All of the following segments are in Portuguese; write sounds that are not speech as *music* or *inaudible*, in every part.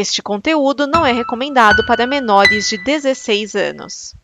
Este conteúdo não é recomendado para menores de 16 anos.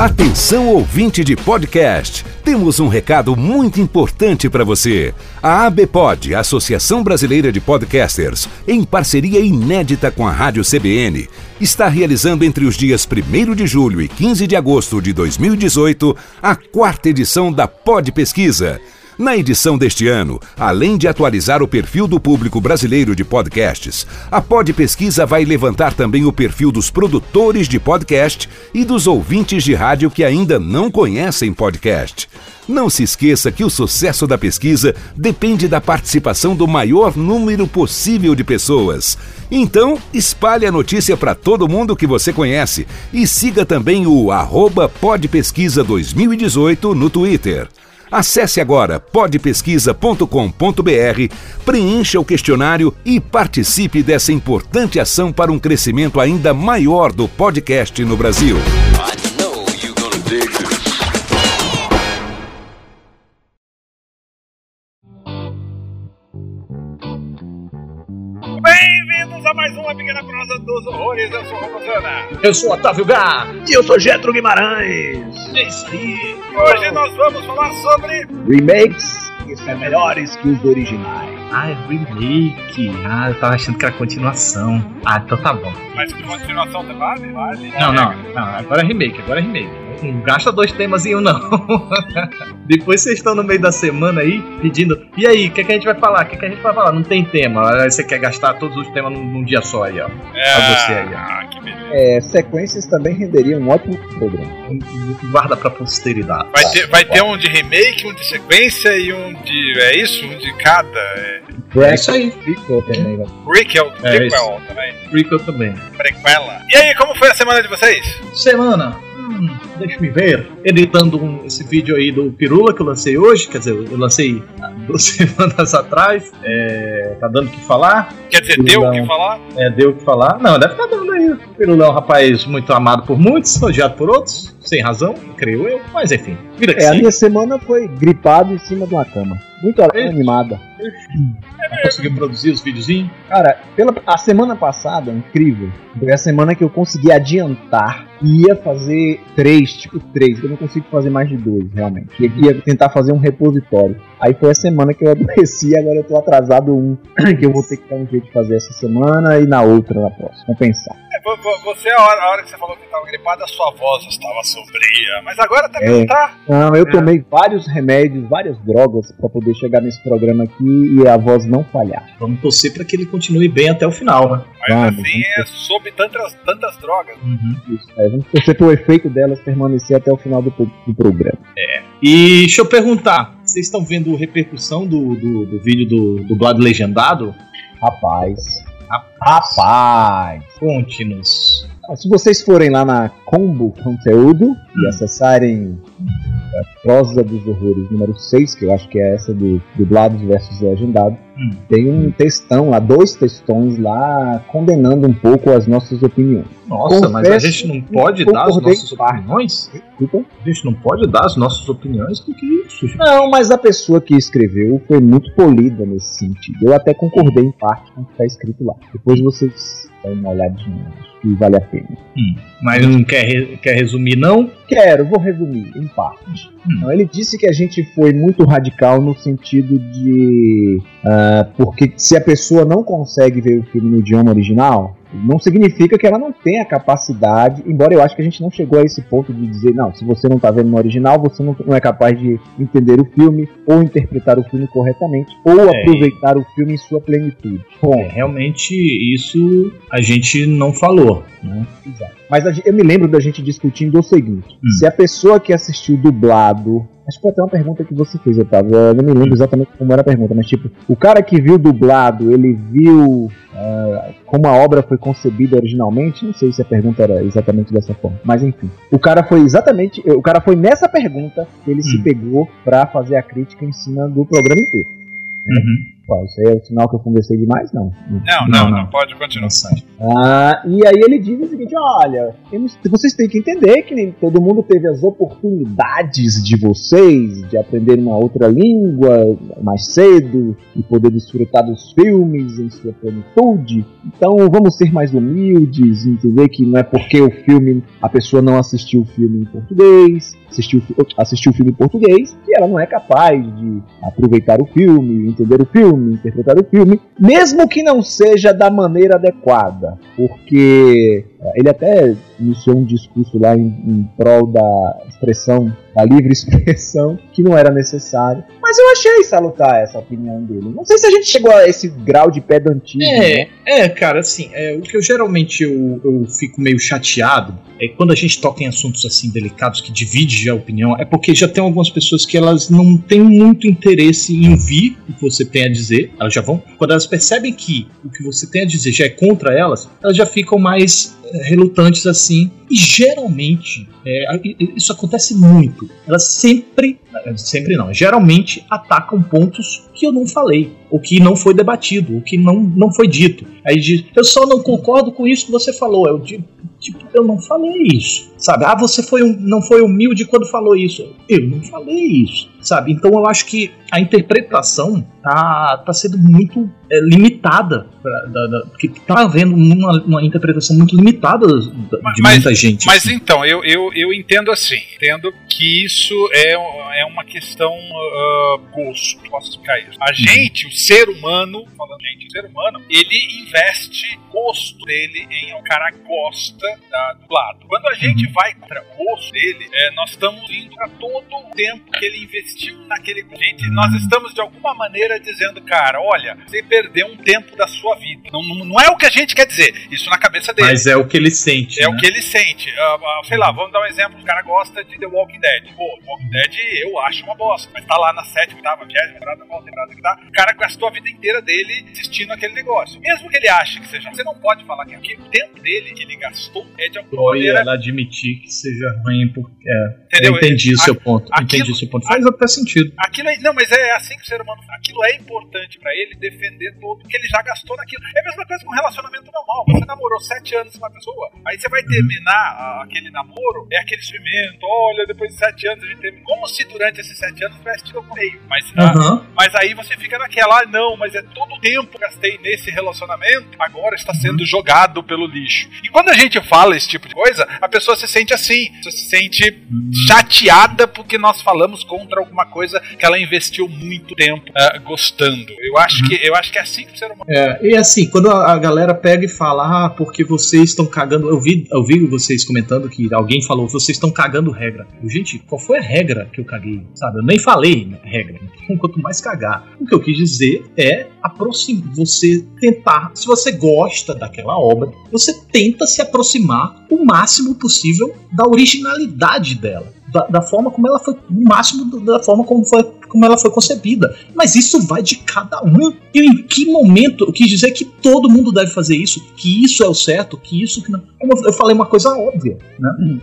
Atenção ouvinte de podcast, temos um recado muito importante para você. A ABPOD, Associação Brasileira de Podcasters, em parceria inédita com a Rádio CBN, está realizando entre os dias 1 de julho e 15 de agosto de 2018 a quarta edição da Pod Pesquisa na edição deste ano, além de atualizar o perfil do público brasileiro de podcasts, a Pod Pesquisa vai levantar também o perfil dos produtores de podcast e dos ouvintes de rádio que ainda não conhecem podcast. Não se esqueça que o sucesso da pesquisa depende da participação do maior número possível de pessoas. Então, espalhe a notícia para todo mundo que você conhece e siga também o arroba Podpesquisa 2018 no Twitter. Acesse agora podpesquisa.com.br, preencha o questionário e participe dessa importante ação para um crescimento ainda maior do podcast no Brasil. A mais uma pequena prosa dos horrores. Eu sou o Romazana. Eu sou Otávio Gá. E eu sou Getro Guimarães. É isso aí. Hoje nós vamos falar sobre Remakes que são melhores que os originais. Ah, é remake. Ah, eu tava achando que era continuação. Ah, então tá bom. Mas que continuação tem vale? Vale. Não, não, não. Agora é remake, agora é remake. Não gasta dois temas em um, não. *laughs* Depois vocês estão no meio da semana aí pedindo. E aí, o que, é que a gente vai falar? O que, é que a gente vai falar? Não tem tema. Aí Você quer gastar todos os temas num, num dia só aí, ó. É, Pra você aí, ó. Ah, que beleza. É, sequências também renderiam um ótimo programa. Guarda pra posteridade. Vai ter, vai ter um de remake, um de sequência e um de. É isso? Um de cada. É. É isso aí. Ficou também, né? Prequel, É prequel também. Rico também. Prequela. E aí, como foi a semana de vocês? Semana. Hum, deixa me ver. Editando um- esse vídeo aí do Pirula que eu lancei hoje. Quer dizer, eu lancei há duas *laughs* semanas atrás. É, tá dando o que falar. Quer dizer, deu o que falar? É, deu o que falar. Não, deve estar dando aí. O Pirula é um rapaz muito amado por muitos, odiado por outros. Sem razão, creio eu. Mas enfim, vida que É, a segue. minha semana foi gripado em cima de uma cama. Muito animada. Conseguiu produzir os videozinhos? Cara, pela, a semana passada, incrível, foi a semana que eu consegui adiantar e ia fazer três, tipo três, eu não consigo fazer mais de dois, realmente. Ia, ia tentar fazer um repositório. Aí foi a semana que eu *laughs* adoeci, agora eu tô atrasado um, que eu vou ter que dar um jeito de fazer essa semana e na outra, na próxima. Compensar. É, vo- vo- você, a hora, a hora que você falou que estava gripada, a sua voz estava sombria. Mas agora também É. não tá. Não, eu É. tomei vários remédios, várias drogas pra poder chegar nesse programa aqui e a voz não falhar. Vamos torcer para que ele continue bem até o final, né? Mas Vamos, assim é sob tantas, tantas drogas. Isso, é, vamos torcer pro efeito delas permanecer até o final do, do programa. E deixa eu perguntar: vocês estão vendo repercussão do, do, do vídeo do dublado legendado? Rapaz. Rapaz. Conte-nos. Ah, Se vocês forem lá na Combo Conteúdo e acessarem a Prosa dos Horrores número 6, que eu acho que é essa do dublados versus legendado, Hum. tem um textão lá, dois textões lá, condenando um pouco as nossas opiniões. Nossa, mas a Confesso gente não pode dar as nossas opiniões? Desculpa. A gente não pode dar as nossas opiniões? O que, é isso, gente? Não, mas a pessoa que escreveu foi muito polida nesse sentido. Eu até concordei em parte com o que está escrito lá. Depois vocês dão uma olhadinha, que vale a pena. Mas não quer, re- quer resumir, não? Quero, vou resumir em parte. Hum. Não, ele disse que a gente foi muito radical no sentido de. ah, porque se a pessoa não consegue ver o filme no idioma original, não significa que ela não tenha capacidade, embora eu acho que a gente não chegou a esse ponto de dizer, não, se você não está vendo no original, você não, não é capaz de entender o filme, ou interpretar o filme corretamente, ou É. aproveitar o filme em sua plenitude. Bom, É, realmente, isso a gente não falou. Né? Mas a gen- eu me lembro da gente discutindo o seguinte: Hum. se a pessoa que assistiu dublado. Acho que foi até uma pergunta que você fez, Otávio. Eu não me lembro exatamente como era a pergunta, mas tipo, o cara que viu dublado, ele viu ah, como a obra foi concebida originalmente? Não sei se a pergunta era exatamente dessa forma. Mas enfim. O cara foi exatamente. O cara foi nessa pergunta que ele se Hum. pegou pra fazer a crítica em cima do programa inteiro. Uhum. Opa, isso aí é o sinal que eu conversei demais? Não. Não, não, não, não. pode continuar. Ah, e aí ele diz o seguinte: olha, vocês têm que entender que nem todo mundo teve as oportunidades de vocês de aprender uma outra língua mais cedo e poder desfrutar dos filmes em sua plenitude. Então vamos ser mais humildes, entender que não é porque o filme a pessoa não assistiu o filme em português, assistiu, assistiu o filme em português, que ela não é capaz de aproveitar o filme, entender o filme, interpretar o filme, mesmo que não seja da maneira adequada, porque ele até iniciou um discurso lá em, em prol da expressão, da livre *laughs* expressão, que não era necessário. Mas eu achei salutar essa opinião dele. Não sei se a gente chegou a esse grau de pedantismo. É, né? é cara, assim, é, o que eu geralmente eu, eu fico meio chateado é quando a gente toca em assuntos assim delicados que divide a opinião, é porque já tem algumas pessoas que elas não têm muito interesse em ouvir o que você tem a dizer. Elas já vão, quando elas percebem que o que você tem a dizer já é contra elas, elas já ficam mais relutantes assim. E geralmente, é, isso acontece muito. Elas sempre, sempre não, geralmente atacam pontos que eu não falei, ou que não foi debatido, ou que não, não foi dito. Aí diz, eu só não concordo com isso que você falou. Eu digo, tipo, eu não falei isso. Sabe? Ah, você foi um, não foi humilde quando falou isso. Eu não falei isso. Sabe? Então eu acho que a interpretação tá, tá sendo muito é, limitada. Pra, da, da, porque tá havendo uma, uma interpretação muito limitada de mas, muita gente. Mas então, eu, eu, eu entendo assim. Entendo que isso é, é uma questão uh, gosto. Posso explicar isso? A gente, o ser humano, falando gente, o ser humano, ele investe gosto dele em o cara gosta da, do lado. Quando a gente uhum. vai para o gosto dele, é, nós estamos indo para todo o tempo que ele investiu naquele. Gente, nós estamos de alguma maneira dizendo, cara, olha, você perdeu um tempo da sua vida. Não, não, não, é o que a gente quer dizer, isso na cabeça dele. Mas é o que ele sente. É né? o que ele sente. Uh, uh, sei lá, vamos dar um exemplo: o cara gosta de The Walking Dead. Pô, The Walking Dead eu acho uma bosta, mas tá lá na sétima, oitava, vigésima temporada, nova temporada que tá. O cara gastou a vida inteira dele assistindo aquele negócio. Mesmo que ele ache que seja, você não pode falar que aquele tempo dele que ele gastou é de alguma Foi maneira. ela admitir que seja ruim porque. É, Entendeu? Eu entendi o seu ponto. Aquilo, entendi o seu ponto. Faz até sentido. Aquilo é, não, mas é assim que o ser humano. Aquilo é importante pra ele defender todo, que ele já gastou naquilo. É a mesma coisa com um relacionamento normal. Você namorou sete anos com uma pessoa, aí você vai terminar aquele namoro, é aquele experimento. Olha, depois de sete anos a gente termina. Como se durante esses sete anos tivesse meio. Mas, uhum. mas aí você fica naquela, ah, não, mas é todo o tempo que gastei nesse relacionamento, agora está sendo uhum. jogado pelo lixo. E quando a gente fala esse tipo de coisa, a pessoa se sente assim, se sente uhum. chateada porque nós falamos contra alguma coisa que ela investiu muito tempo uh, gostando. Eu acho, uhum. que, eu acho que é assim que o ser humano. É, e assim, quando a, a galera pega e fala, ah, porque vocês estão cagando. Eu vi, eu vi vocês comentando que alguém falou, vocês estão cagando regra. Eu, gente, qual foi a regra que eu caguei? Sabe? Eu nem falei né, regra. Então, quanto mais cagar. O que eu quis dizer é aproximar, você tentar, se você gosta daquela obra, você tenta se aproximar o máximo possível da originalidade dela. Da, da, forma como ela foi, o máximo da forma como, foi, como ela foi concebida. Mas isso vai de cada um. E em que momento eu quis dizer que todo mundo deve fazer isso, que isso é o certo, que isso que não. Como eu falei uma coisa óbvia, né?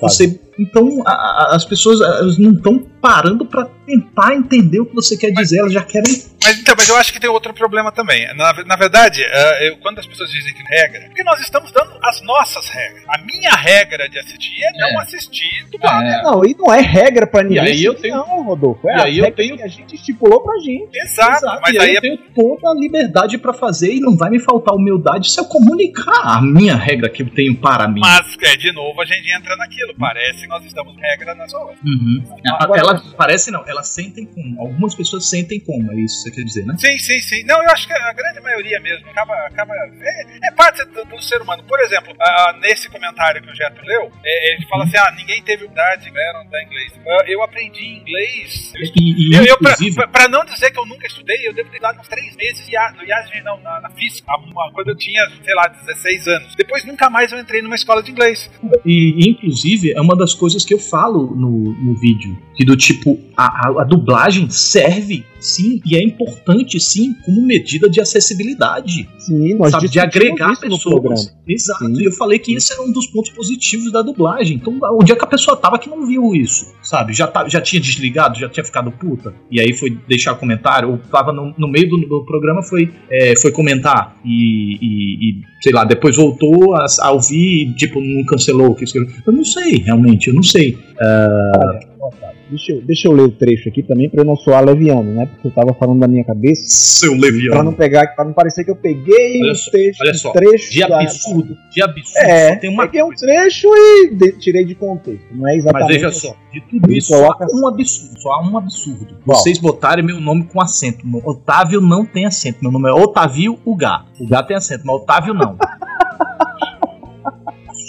Você então a, a, as pessoas elas não estão parando para tentar entender o que você quer dizer, elas já querem. Mas então, mas eu acho que tem outro problema também. Na, na verdade, uh, eu, quando as pessoas dizem que regra, porque nós estamos dando as nossas regras. A minha regra de assistir é, não é. assistir do É. Não, e não é regra para ninguém. E aí eu tenho, não, Rodolfo. É e aí eu tenho que a gente estipulou pra gente. Exato. Exato. Mas e aí, aí eu é... tenho toda a liberdade para fazer e não vai me faltar humildade se eu comunicar a minha regra que eu tenho para mim. Mas é de novo a gente entra naquilo. Parece nós estamos regra nas pessoas. Uhum. Agora, ela parece não, elas sentem como. Algumas pessoas sentem como, é isso que você quer dizer, né? Sim, sim, sim. Não, eu acho que a grande maioria mesmo acaba. acaba é, é parte do, do, ser humano. Por exemplo, nesse comentário que o Jeto leu, é, ele fala assim: ah, ninguém teve idade, né, da inglês. Uh, eu aprendi inglês. Eu, e, e, eu, eu pra, pra, pra, não dizer que eu nunca estudei, eu devo ter dado uns três meses no IASG, não, na, na física, quando eu tinha, sei lá, 16 anos. Depois nunca mais eu entrei numa escola de inglês. E, inclusive, é uma das coisas que eu falo no, no vídeo. Que do tipo, a, a, a dublagem serve sim, e é importante, sim, como medida de acessibilidade. Sim, nós sabe, de agregar pessoas. Exato. Sim. E eu falei que esse era um dos pontos positivos da dublagem. Então, o dia que a pessoa tava que não viu isso, sabe? Já, tá, já tinha desligado, já tinha ficado puta. E aí foi deixar comentário, ou tava no, no meio do, do programa, foi, é, foi comentar. E, e- e, sei lá, depois voltou a, a ouvir e, tipo, não cancelou o que escreveu. Eu não sei, realmente, eu não sei. Deixa eu, deixa eu ler o trecho aqui também pra eu não soar leviano, né? Porque eu tava falando da minha cabeça. Seu Pra leviano. não pegar, para não parecer que eu peguei Olha o só, texto, olha só, trecho De da- absurdo, de absurdo. É, tem uma peguei um trecho e de- tirei de contexto. Não é Mas exatamente. veja só, de tudo isso, só há um absurdo. Só há um absurdo. Qual? Vocês botarem meu nome com acento. Otávio não tem acento. Meu nome é Otávio Ugá. O Gá tem acento, mas Otávio não. *laughs*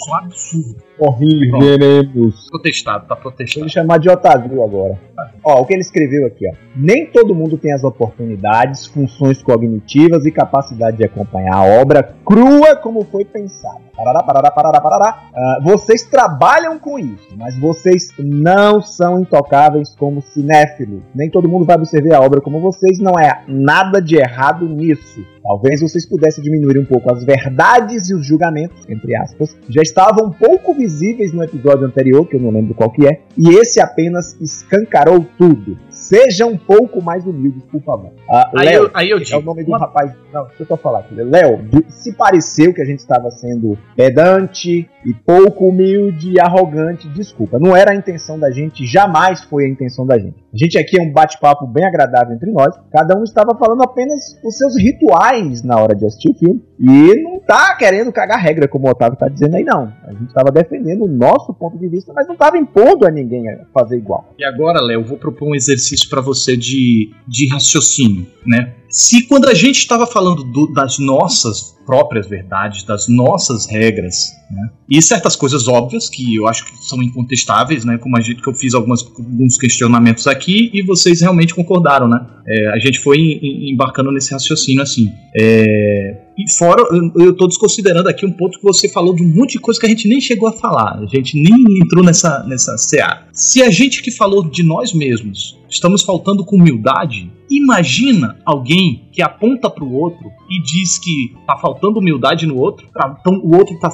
Só absurdo. Corrigeremos. Protestado, tá Vou protestado. lhe chamar de Otávio agora. Ó, o que ele escreveu aqui, ó. Nem todo mundo tem as oportunidades, funções cognitivas e capacidade de acompanhar a obra crua como foi pensada. Parará, parará, parará, parará. Ah, vocês trabalham com isso, mas vocês não são intocáveis como cinéfilos. Nem todo mundo vai absorver a obra como vocês, não é nada de errado nisso. Talvez vocês pudessem diminuir um pouco as verdades e os julgamentos, entre aspas, já estavam um pouco visíveis no episódio anterior, que eu não lembro qual que é, e esse apenas escancarou tudo. Seja um pouco mais humildes, por favor. Ah, Aí Léo, eu, aí eu é o digo. nome do uma- rapaz. Não, deixa eu só falar aqui. Léo, se pareceu que a gente estava sendo pedante e pouco humilde e arrogante, desculpa. Não era a intenção da gente, jamais foi a intenção da gente. A gente aqui é um bate-papo bem agradável entre nós. Cada um estava falando apenas os seus rituais na hora de assistir o filme. E não tá querendo cagar regra, como o Otávio tá dizendo aí, não. A gente estava defendendo o nosso ponto de vista, mas não estava impondo a ninguém a fazer igual. E agora, Léo, eu vou propor um exercício para você de, de raciocínio, né? Se quando a gente estava falando do- das nossas próprias verdades, das nossas regras, né? E certas coisas óbvias que eu acho que são incontestáveis, né? Como a gente que eu fiz algumas, alguns questionamentos aqui e vocês realmente concordaram, né? É, a gente foi em- em- embarcando nesse raciocínio assim. É, e fora, eu, tô desconsiderando aqui um ponto que você falou de um monte de coisa que a gente nem chegou a falar. A gente nem entrou nessa, nessa CA. Se a gente que falou de nós mesmos estamos faltando com humildade, imagina alguém que aponta pro outro e diz que tá faltando humildade no outro, tá- então o outro tá,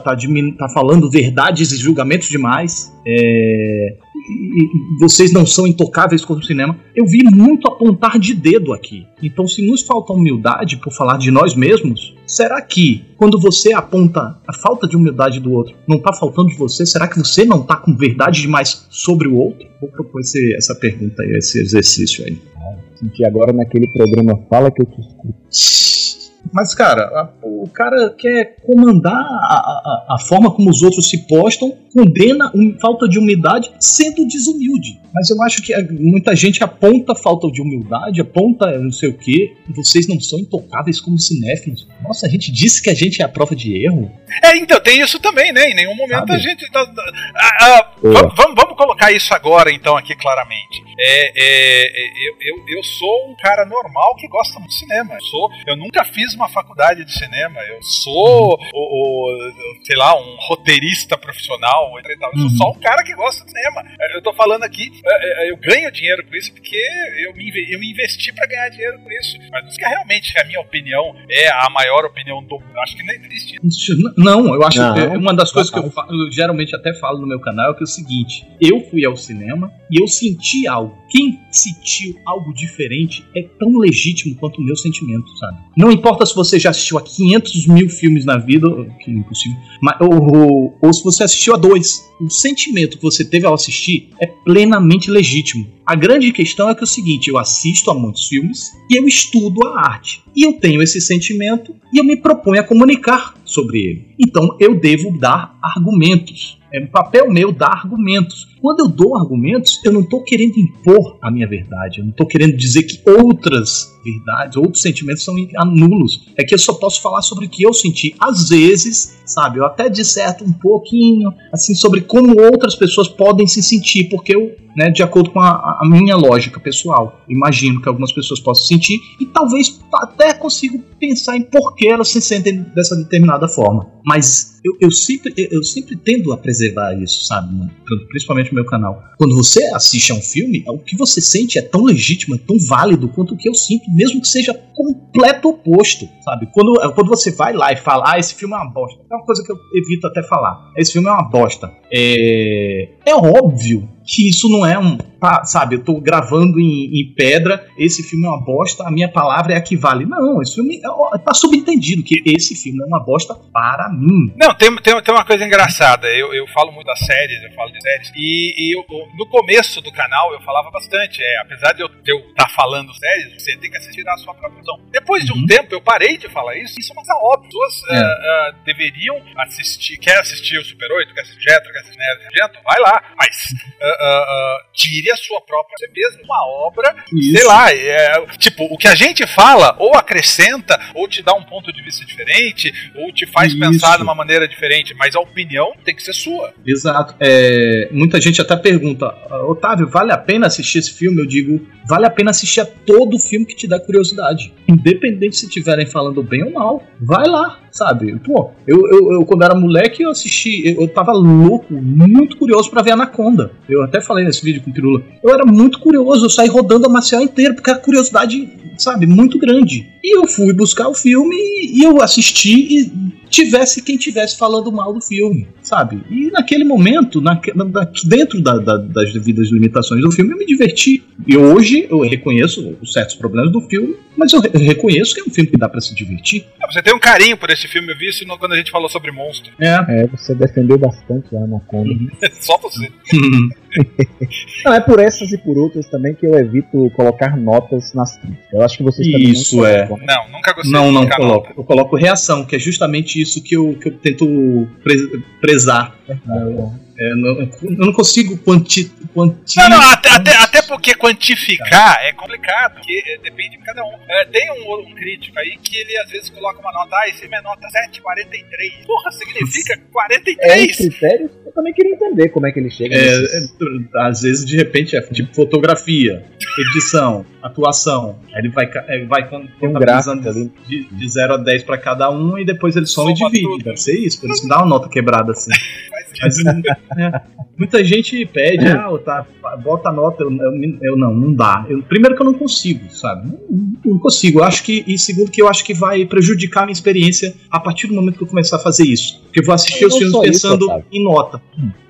tá, diminu- tá falando verdades e julgamentos demais. É, e- vocês não são intocáveis como cinema. Eu vi muito apontar de dedo aqui. Então, se nos falta humildade por falar de nós mesmos, será que quando você aponta a falta de humildade do outro, não tá faltando de você? Será que você não tá com verdade demais sobre o outro? Vou propor esse- essa pergunta aí, esse exercício aí. Senti agora naquele programa Fala que eu te escuto. Mas, cara, a- o cara quer comandar a, a- a forma como os outros se postam, condena um, falta de humildade sendo desumilde. Mas eu acho que a- muita gente aponta falta de humildade, aponta não sei o quê. Vocês não são intocáveis como cinéfilos. Nossa, a gente disse que a gente é a prova de erro. É, então, tem isso também, né? Em nenhum momento Sabe? a gente. tá- tá- ah, ah, vamos, vamos- vamos colocar isso agora, então, aqui claramente. É, é, é, eu, eu, eu sou um cara normal que gosta muito de cinema. Eu, sou, eu nunca fiz uma faculdade de cinema. Eu sou, o, o- sei lá, um roteirista profissional. e tal. Eu sou Uhum. só um cara que gosta de cinema. É, Eu tô falando aqui, é, é, eu ganho dinheiro com isso porque eu me, eu me investi pra ganhar dinheiro com isso. Mas não é que realmente a minha opinião é a maior opinião do mundo. Acho que não existe Não, eu acho Não, que uma das coisas que eu, falo, eu geralmente até falo no meu canal é que é o seguinte: eu fui ao cinema e eu senti algo. Quem sentiu algo diferente é tão legítimo quanto o meu sentimento, sabe? Não importa se você já assistiu a 500 mil filmes na vida, que é impossível, mas, ou, ou, ou se você assistiu a dois. O sentimento que você teve ao assistir é plenamente legítimo. A grande questão é que é o seguinte: eu assisto a muitos filmes e eu estudo a arte. E eu tenho esse sentimento e eu me proponho a comunicar sobre ele. Então eu devo dar argumentos. É um papel meu dar argumentos. Quando eu dou argumentos, eu não estou querendo impor a minha verdade. Eu não estou querendo dizer que outras verdades, outros sentimentos são nulos. É que eu só posso falar sobre o que eu senti. Às vezes, sabe, eu até disserto um pouquinho, assim, sobre como outras pessoas podem se sentir, porque eu, né, de acordo com a, a minha lógica pessoal, imagino que algumas pessoas possam sentir e talvez até consigo pensar em por que elas se sentem dessa determinada forma. Mas eu, eu sempre, eu sempre tendo a preservar isso, sabe? mano? Principalmente no meu canal. Quando você assiste a um filme, o que você sente é tão legítimo, é tão válido quanto o que eu sinto, mesmo que seja completo oposto, sabe? Quando, quando você vai lá e fala, ah, esse filme é uma bosta, é uma coisa que eu evito até falar. Esse filme é uma bosta. É, é óbvio que isso não é um. Tá, sabe, eu tô gravando em, em, pedra, esse filme é uma bosta, a minha palavra é a que vale. Não, esse filme é, tá subentendido que esse filme é uma bosta para mim. Não, tem, tem, tem uma coisa engraçada. Eu, eu falo muito das séries, eu falo de séries. E, e eu, no começo do canal eu falava bastante. É, apesar de eu estar tá falando séries, você tem que assistir a sua própria visão. Depois de um uhum. tempo eu parei de falar isso. Isso é uma coisa óbvia. Pessoas é. uh, uh, deveriam assistir. Quer assistir o Super 8, quer assistir Jetro, quer assistir Nerd Vai lá. Mas. Uh, uh, tire a sua própria você mesmo uma obra, Isso. sei lá, é, tipo, o que a gente fala ou acrescenta, ou te dá um ponto de vista diferente, ou te faz Isso. pensar de uma maneira diferente, mas a opinião tem que ser sua. Exato. É, muita gente até pergunta, Otávio, vale a pena assistir esse filme? Eu digo, vale a pena assistir a todo filme que te dá curiosidade. Independente se estiverem falando bem ou mal. Vai lá, sabe? Pô, eu, eu, eu, quando era moleque eu assisti, eu, eu tava louco, muito curioso para ver Anaconda. Eu até falei nesse vídeo com o Pirula. Eu era muito curioso, eu saí rodando a Marcial inteira, porque a curiosidade, sabe, muito grande. E eu fui buscar o filme e eu assisti e tivesse quem tivesse falando mal do filme, sabe? E naquele momento, na, na, dentro da, da, das devidas limitações do filme, eu me diverti. E hoje eu reconheço os certos problemas do filme, mas eu, eu reconheço que é um filme que dá para se divertir. É, você tem um carinho por esse filme, eu vi isso quando a gente falou sobre monstro. É, é você defendeu bastante lá na Conda. *laughs* Só você. *laughs* *laughs* Não, é por essas e por outras também que eu evito colocar notas nas críticas. Eu acho que vocês também Isso é. Não, nunca gostei Não, não coloco. Nota. Eu coloco reação, que é justamente isso que eu, que eu tento prezar. É, é, não, eu não consigo quanti, quanti... Não, não, até, até, até, porque quantificar é complicado, porque é, depende de cada um. É, tem um, um, crítico aí que ele às vezes coloca uma nota, ah, esse é nota 7,43. Porra, significa 43? É critério, eu também queria entender como é que ele chega. É, é, às vezes, de repente, é tipo fotografia, edição, atuação. Aí ele vai, ele vai contabilizando um de, de 0 a 10 para cada um e depois ele soma, soma e divide. Tudo. Deve ser isso, por isso que dá uma nota quebrada assim. *laughs* Mas, é, muita gente pede, ah, tá, bota a nota, eu, eu, eu, não, não dá. Eu, primeiro que eu não consigo, sabe? Não, não, consigo. Eu acho que, e segundo que eu acho que vai prejudicar a minha experiência a partir do momento que eu começar a fazer isso. Porque eu vou assistir os filmes pensando isso, em nota.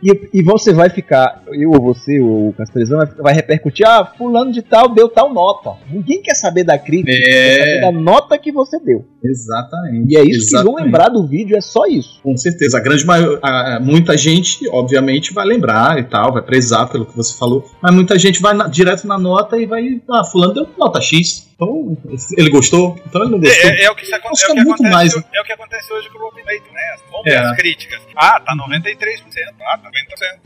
E, e, você vai ficar, eu ou você, ou o Castrezão, vai, vai, repercutir, ah, fulano de tal deu tal nota. Ninguém quer saber da crítica, é... quer saber da nota que você deu. Exatamente. E é isso Exatamente. que vão lembrar do vídeo, é só isso. Com certeza. A grande maioria, muita gente, obviamente, vai lembrar e tal, vai prezar pelo que você falou, mas muita gente vai na, direto na nota e vai, ah, fulano deu nota X. Então, ele gostou, então ele não gostou. É, é, é o que, é, é, o que muito acontece, mais, é o que acontece hoje com o Rotten Tomatoes, né? Vamos ver é. as críticas. Ah, tá 93%, ah, tá 20%.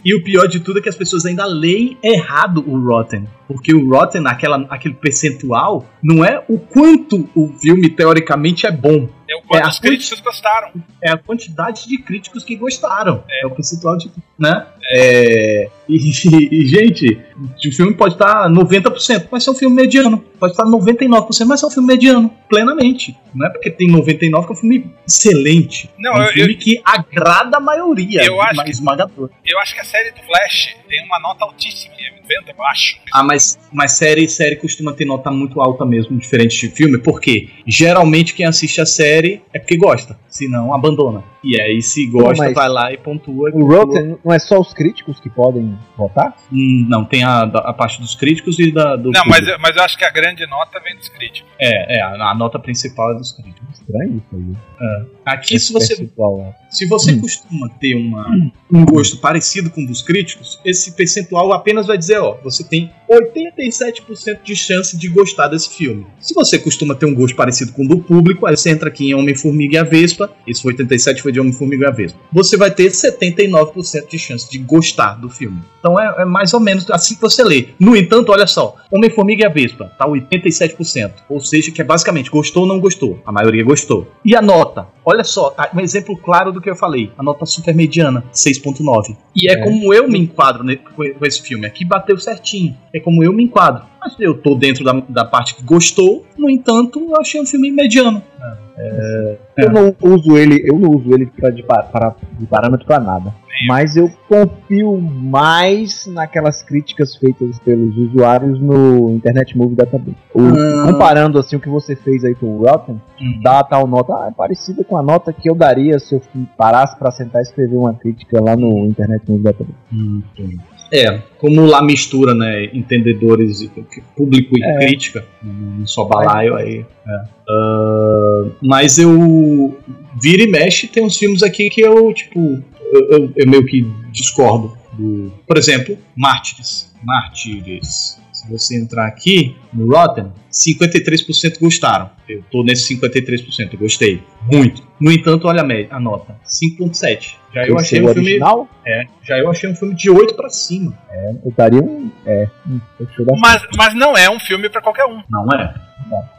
E o pior de tudo é que as pessoas ainda leem errado o Rotten. Porque o Rotten, aquela, aquele percentual, não é o quanto o filme teoricamente é bom. É o quanto é os críticos gostaram. É a quantidade de críticos que gostaram. É, é o percentual de. Né? É. é e, *laughs* e, gente, o filme pode estar 90%, mas ser um filme mediano. Pode estar 99%, mas ser um filme mediano, plenamente. Não é porque tem 99% que é um filme excelente. Não, é um eu, filme eu, que agrada a maioria, eu acho que, esmagador. Eu acho que a série do Flash tem uma nota altíssima, 90, eu acho. Ah, mas, mas série, série costuma ter nota muito alta mesmo, diferente de filme, porque geralmente quem assiste a série é porque gosta, senão abandona. E aí, se gosta, não, vai lá e pontua. O Rotten não é só os críticos que podem votar? Hum, não, tem a, a parte dos críticos e da, do. Não, mas, mas eu acho que a grande nota vem dos críticos. É, é a, a nota principal é dos críticos. Estranho isso aí. É. Aqui, Esse se você, né? se você hum. costuma ter uma, um gosto parecido com o dos críticos, esse percentual apenas vai dizer: ó, você tem 87% de chance de gostar desse filme. Se você costuma ter um gosto parecido com o do público, aí você entra aqui em Homem-Formiga e a Vespa, esse foi 87 foi de Homem-Formiga e a Vespa. Você vai ter 79% de chance de gostar do filme. Então é, é, mais ou menos assim que você lê. No entanto, olha só, Homem-Formiga e a Vespa, tá 87%. Ou seja, que é basicamente gostou ou não gostou. A maioria gostou. E a nota? Olha só, tá, um exemplo claro do que eu falei. A nota super mediana, 6.9. E é, é, como eu me enquadro com esse filme. Aqui bateu certinho. É como eu me enquadro. Mas eu tô dentro da, da parte que gostou, no entanto, eu achei um filme mediano. É, Eu não uso ele, eu não uso ele pra, de, pa- para, de parâmetro para nada. Mas eu confio mais naquelas críticas feitas pelos usuários no Internet Movie Database. O- Ah. Comparando assim o que você fez aí com o Rotten, Hum. dá a tal nota, ah, é parecida com a nota que eu daria se eu parasse para sentar e escrever uma crítica lá no Internet Movie Database. Hum, É, como lá mistura, né, entendedores, público e É. crítica, não só balaio aí. é. Ah, mas eu vira e mexe, tem uns filmes aqui que eu, tipo, eu, eu- eu meio que discordo. do- por exemplo, Mártires. Mártires. Se você entrar aqui no Rotten, 53% gostaram. Eu tô nesse 53%, eu gostei. Muito. No entanto, olha a, média, a nota: 5.7. Já eu achei é um o filme. original, É, já eu achei um filme de 8 pra cima. eu daria um. É, um, Mas, mas não é um filme pra qualquer um. Não é.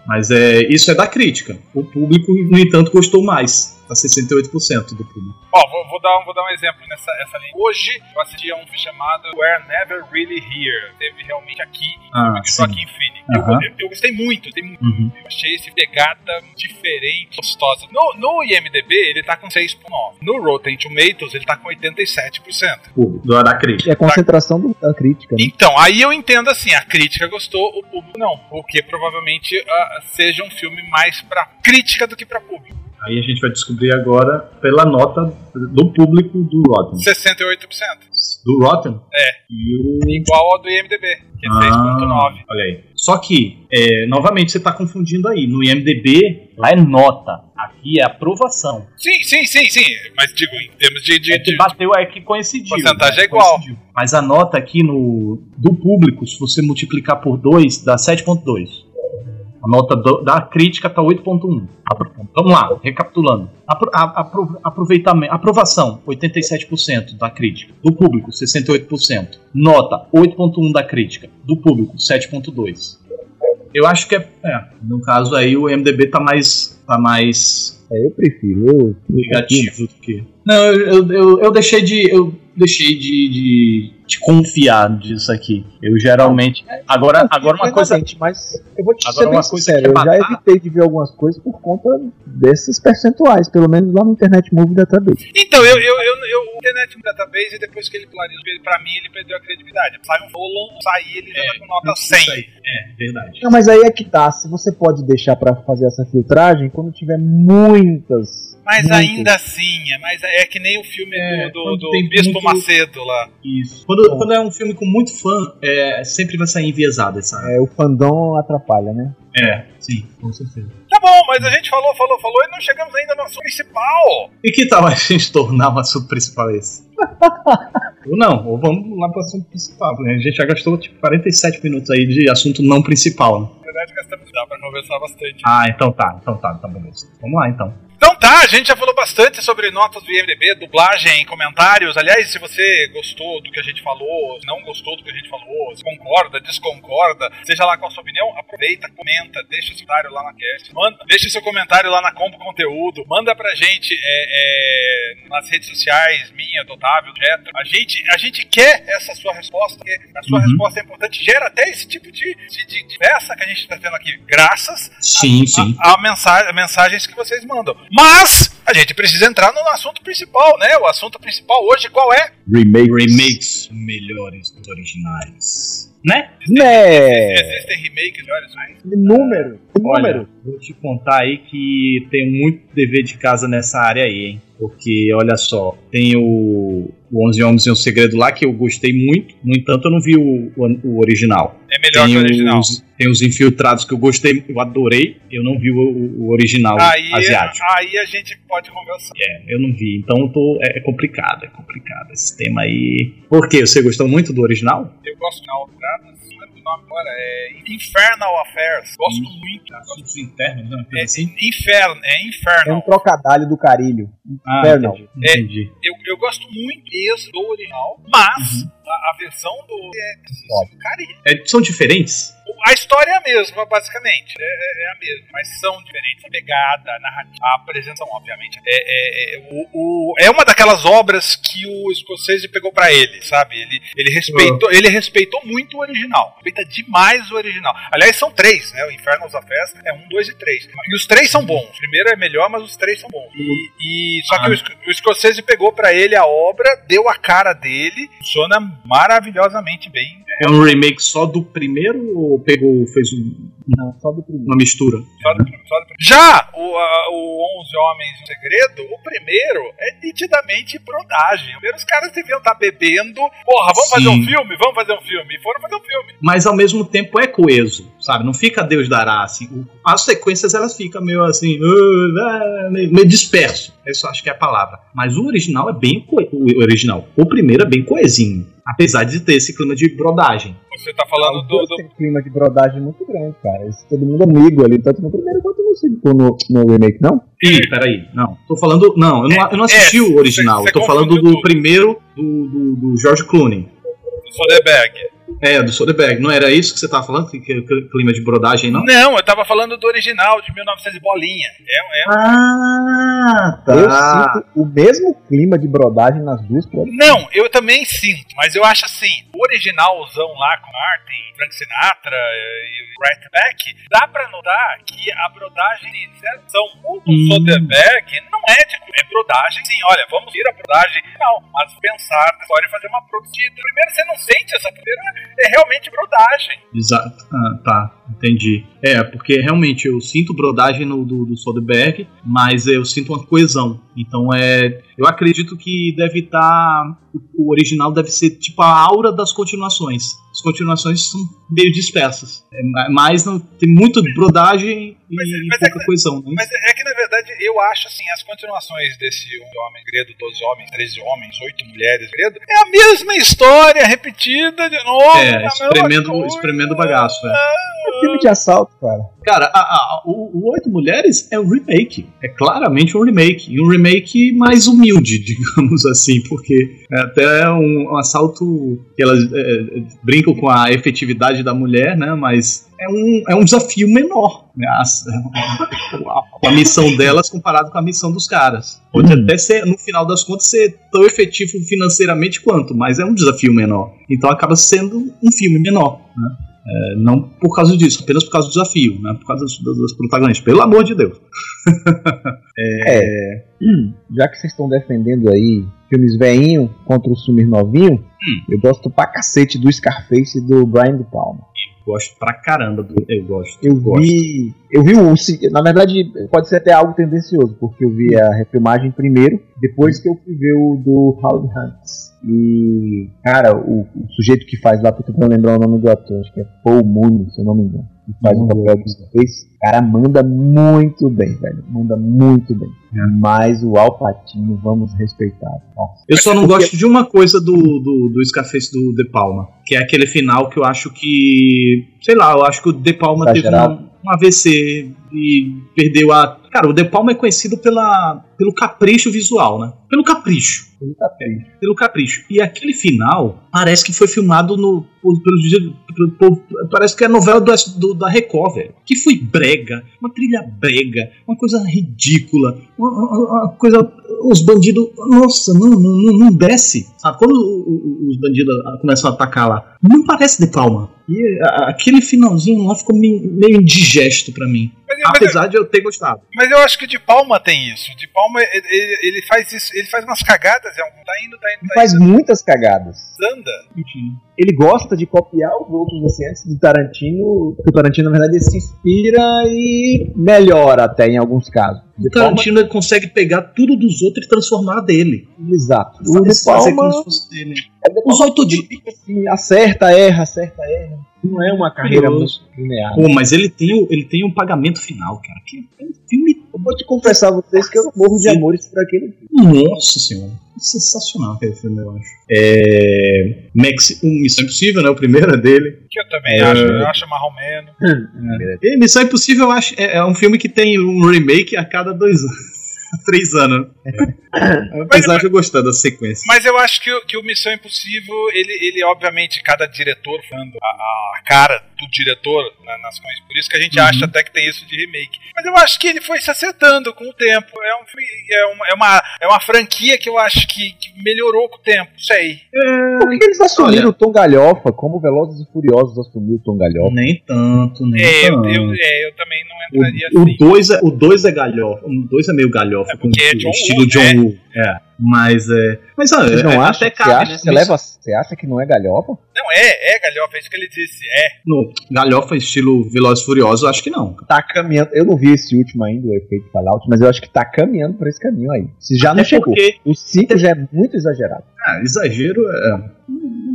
Mas é, isso é da crítica. O público, no entanto, gostou mais. Tá 68% do público. Ó, vou, vou dar, um- vou dar um exemplo nessa essa linha. Hoje eu assisti a um filme chamado We're Never Really Here. Teve realmente aqui em Ah, filme de sim. Joaquim Phoenix. Eu-. Eu, eu gostei muito, gostei muito. Uhum. Eu achei esse pegada diferente, gostosa. No, no IMDB ele tá com 6.9. No Rotten Tomatoes ele tá com 87%. O- do- da crítica. É a concentração do- da crítica. Né? Então, aí eu entendo assim, a crítica gostou, o público não. Porque provavelmente ah, seja um filme mais pra crítica do que pra público. Aí a gente vai descobrir agora pela nota do público do Rotten. 68%. Do Rotten? É. E o. Igual ao do IMDB, que é 6.9. olha aí. Só que, é, novamente, você está confundindo aí. No IMDB, lá é nota. Aqui é aprovação. Sim, sim, sim, sim. Mas digo, em termos de. de, É que bateu, é que coincidiu. Porcentagem né? é igual. Coincidiu. Mas a nota aqui no do público, se você multiplicar por 2, dá 7.2. A nota do- da crítica tá 8.1. Apro- Vamos lá, recapitulando. Apro, a- apro- aproveitamento, aprovação, 87% da crítica. Do público, 68%. Nota, 8.1 da crítica. Do público, 7.2. Eu acho que é, é, no caso aí o MDB tá mais tá mais É, eu prefiro. Eu, negativo do que. Não, eu, eu, eu, eu deixei de. Eu deixei de, de, de confiar disso aqui. Eu geralmente. Agora, agora uma coisa. Mas eu vou te Agora ser bem uma coisa sincero, é eu já evitei de ver algumas coisas por conta desses percentuais, pelo menos lá no Internet Movie Database. Então, eu, eu, eu, eu o Internet no Database, depois que ele polarizou, ele- pra mim, ele perdeu a credibilidade. Sai um Nolan, sai ele já tá com nota 100. Isso aí. É, verdade. Não, mas aí é que tá. Se você pode deixar pra fazer essa filtragem quando tiver muitas. Mas muitas. ainda assim, é, mas é que nem o filme É, do, do, do tem Bispo muito- Macedo lá. Isso. Quando, quando é um filme com muito fã, é, sempre vai sair enviesado essa. É, o fandom atrapalha, né? É, sim, com certeza. Tá bom, mas a gente falou, falou, falou e não chegamos ainda no assunto principal. E que tal a gente tornar o assunto principal esse? *laughs* ou não, ou vamos lá pro assunto principal. né? A gente já gastou tipo 47 minutos aí de assunto não principal, né? Na verdade, gastamos dá pra conversar bastante. Ah, então tá, então tá, tá beleza. Vamos lá então. Então tá, a gente já falou bastante sobre notas do IMDB, dublagem, comentários. Aliás, se você gostou do que a gente falou, não gostou do que a gente falou, se concorda, desconcorda, seja lá qual a sua opinião, aproveita, comenta, deixa seu comentário lá na cast, manda, deixa seu comentário lá na Compo Conteúdo, manda pra gente é, é, nas redes sociais, minha, do Otávio, do Jetro. A gente, a gente quer essa sua resposta, porque a sua Uhum. resposta é importante, gera até esse tipo de, de, de, de peça que a gente tá tendo aqui, graças Sim, sim. a, a mensa- mensagens que vocês mandam. Mas a gente precisa entrar no assunto principal, né? O assunto principal hoje qual é? Remake. Remakes melhores dos originais. Né? Né? Existem remakes olhos mais? Número. Número. Olha, vou te contar aí que tenho muito dever de casa nessa área aí, hein? Porque, olha só, tem o, o 11 Homens e um Segredo lá que eu gostei muito, no entanto eu não vi o, o, o original. É melhor tem que o original. Os, tem os Infiltrados que eu gostei, eu adorei, eu não vi o, o- original Aí, asiático. aí a gente pode conversar. É, eu não vi, então eu tô, é, é complicado, é complicado esse tema aí. Por quê? Você gostou muito do original? Eu gosto não lembro o nome agora, é Infernal Affairs. Gosto Hum. muito. Assuntos internos, né? É, Inferno, é É um Infernal. trocadalho do carilho. Ah, Infernal. entendi. entendi. Eu, eu gosto muito mesmo do original, mas Uhum. a, a versão do é, Top. cara, É, são diferentes? A história é a mesma, basicamente. É, é- é a mesma, mas são diferentes. A pegada, a narrativa, a apresentação, obviamente. É, é, é, o, o- é uma daquelas obras que o escocese pegou pra ele, sabe? Ele, ele, respeitou, ele respeitou muito o original. Respeita demais o original. Aliás, são três, né? O Infernals da Festa é um, dois e três. E os três são bons. O primeiro é melhor, mas os três são bons. E, e- só que Ah. o, Sc- o escocese pegou pra ele a obra, deu a cara dele, funciona maravilhosamente bem. É um remake só do primeiro ou pegou, fez um- Não, só do primeiro. uma mistura? Só do- só do- Já o, a- o 11 Homens e o Segredo, o primeiro é nitidamente brodagem. Primeiro os caras deviam estar bebendo. Porra, vamos fazer um Sim. filme? Vamos fazer um filme. E foram fazer um filme. Mas ao mesmo tempo é coeso, sabe? Não fica Deus dará assim. As sequências elas ficam meio assim, uh, ah, meio disperso. Essa eu acho que é a palavra. Mas o original é bem coe- o original. O primeiro é bem coesinho, apesar de ter esse clima de brodagem. Você tá falando do. do- Tem um clima de brodagem muito grande, cara. Esse, todo mundo amigo ali, tanto no primeiro quanto no segundo, no, no remake, não? Ih, peraí, não. Tô falando. Não, eu não, eu não assisti É, o original. cê- eu tô falando do tudo. primeiro do, do, do George Clooney. do Soderbergh. É, do Soderbergh. Não era isso que você tava falando? Que, clima de brodagem, não? Não, eu tava falando do original, de 1900 e bolinha. É, é- Ah, Eu tá. sinto o mesmo clima de brodagem nas duas produções. Não, eu também sinto, mas eu acho assim, o originalzão lá com Martin, Frank Sinatra eh, e Brett Beck, dá pra notar que a brodagem de são o do Hum. Soderbergh não é de é brodagem, sim, olha, vamos ir a brodagem, não, mas pensar na história e fazer uma produção. Primeiro você não sente essa primeira é realmente brodagem. Exato. Ah, tá, entendi. É, porque realmente eu sinto brodagem no do, do Soderbergh, mas eu sinto uma coesão. Então é. Eu acredito que deve estar. o, o original deve ser tipo a aura das continuações. As continuações são meio dispersas. É, ma- mas não, tem muito brodagem e Mas- mas é pouca que- coesão. Né? Mas é que, na verdade, eu acho assim, as continuações desse Um Homem Segredo, 12 Homens, 13 Homens, 8 Mulheres Segredo, é a mesma história repetida de novo. É, espremendo, espremendo o bagaço. É. É filme de assalto, cara. Cara, a- a- o, o Oito Mulheres é um remake. É claramente um remake. E um remake mais humilde, *laughs* digamos assim, porque é até um, um assalto que elas é, brincam com a efetividade da mulher, né? Mas é um, é um desafio menor. Né? As- a, a missão delas comparado com a missão dos caras. Pode Uhum. até ser, no final das contas, ser tão efetivo financeiramente quanto, mas é um desafio menor. Então acaba sendo um filme menor. Né? É, não por causa disso, apenas por causa do desafio, né? por causa das, das, protagonistas. Pelo amor de Deus. *laughs* É. hum, já que vocês estão defendendo aí filmes veinho contra os filmes novinho, eu gosto pra cacete do Scarface e do Brian De Palma. Gosto pra caramba do. Eu gosto. Eu gosto. vi. Eu vi o. Na verdade, pode ser até algo tendencioso, porque eu vi a refilmagem primeiro, depois que eu fui ver o do Howard Hanks. E, cara, o, o sujeito que faz lá, tô tentando lembrar o nome do ator, acho que é Paul Mooney, se eu não me engano, que faz o papel do Scarface. Cara, manda muito bem, velho. Manda muito bem. Mas o Al Pacino, vamos respeitar. Nossa. Eu só não gosto de uma coisa do, do, do Scarface do De Palma, que é aquele final que eu acho que. Sei lá, eu acho que o De Palma teve um, um AVC e perdeu a. Cara, o De Palma é conhecido pela, pelo capricho visual, né? Pelo capricho. Tá triste. pelo capricho. E aquele final parece que foi filmado no. pelo por- parece que é a novela do, do- da Record, velho. Que foi brega, uma trilha brega, uma coisa ridícula, uma, uma- uma coisa. Os bandidos. Nossa, não, não, não- desce. Sabe? Quando o- o- os bandidos começam a atacar lá, não parece de palma. E a- aquele finalzinho lá ficou meio, indigesto pra mim. Mas, mas- Apesar de eu ter gostado. mas eu acho que o de Palma tem isso. De Palma, ele, ele- faz isso, ele faz umas cagadas, é um, tá indo, tá indo, Ele tá faz indo, muitas cagadas. anda. ele gosta de copiar os outros assim antes do Tarantino, porque o Tarantino na verdade ele se inspira e melhora até em alguns casos. O Tarantino ele consegue pegar tudo dos outros e transformar dele. Palma, exato. O de Faz- fazer como Palma, se fosse dele. é de Os Palma oito dias. assim, acerta, erra, acerta, erra. Não é uma carreira linear. Pô, mas ele tem, o, ele tem um pagamento final, cara. Que é um filme. Eu vou te confessar a vocês que eu morro de amores por aquele filme. Nossa senhora. Sensacional aquele filme, eu acho. É. Max, um Missão Impossível, né? O primeiro é dele. Que eu também É. acho, eu acho marromeno. E Missão Impossível eu acho, é, é um filme que tem um remake a cada dois anos. *laughs* três anos. Apesar de eu gostar da sequência. Mas eu acho que, que o Missão Impossível, ele, ele obviamente, cada diretor falando a, a cara do diretor na- nas coisas. Por isso que a gente Uhum. acha até que tem isso de remake. Mas eu acho que ele foi se acertando com o tempo. É, um, é, uma, é, uma, é uma franquia que eu acho que, que melhorou com o tempo. Sei. Por que eles assumiram o Tom Galhofa como Velozes e Furiosos assumiu o Tom Galhofa? Nem tanto, nem É, eu, tanto. eu, é, eu também não entraria O assim. 2 é, o dois é galhofa. O 2 é meio galhofa. É porque com é o John estilo Woo, John né? Woo. É. Mas é. Mas Vocês é, não é, acham? até Você, cabe, acha né? você, leva, você acha que não é galhofa? Não, é, é galhofa, é isso que ele disse. É. No galhofa estilo Velozes e Furiosos, eu acho que não. Tá caminhando. Eu não vi esse último ainda, o efeito Fallout, mas eu acho que tá caminhando por esse caminho aí. Se já não Até chegou. porque, O 5 já é muito exagerado. ah, exagero é.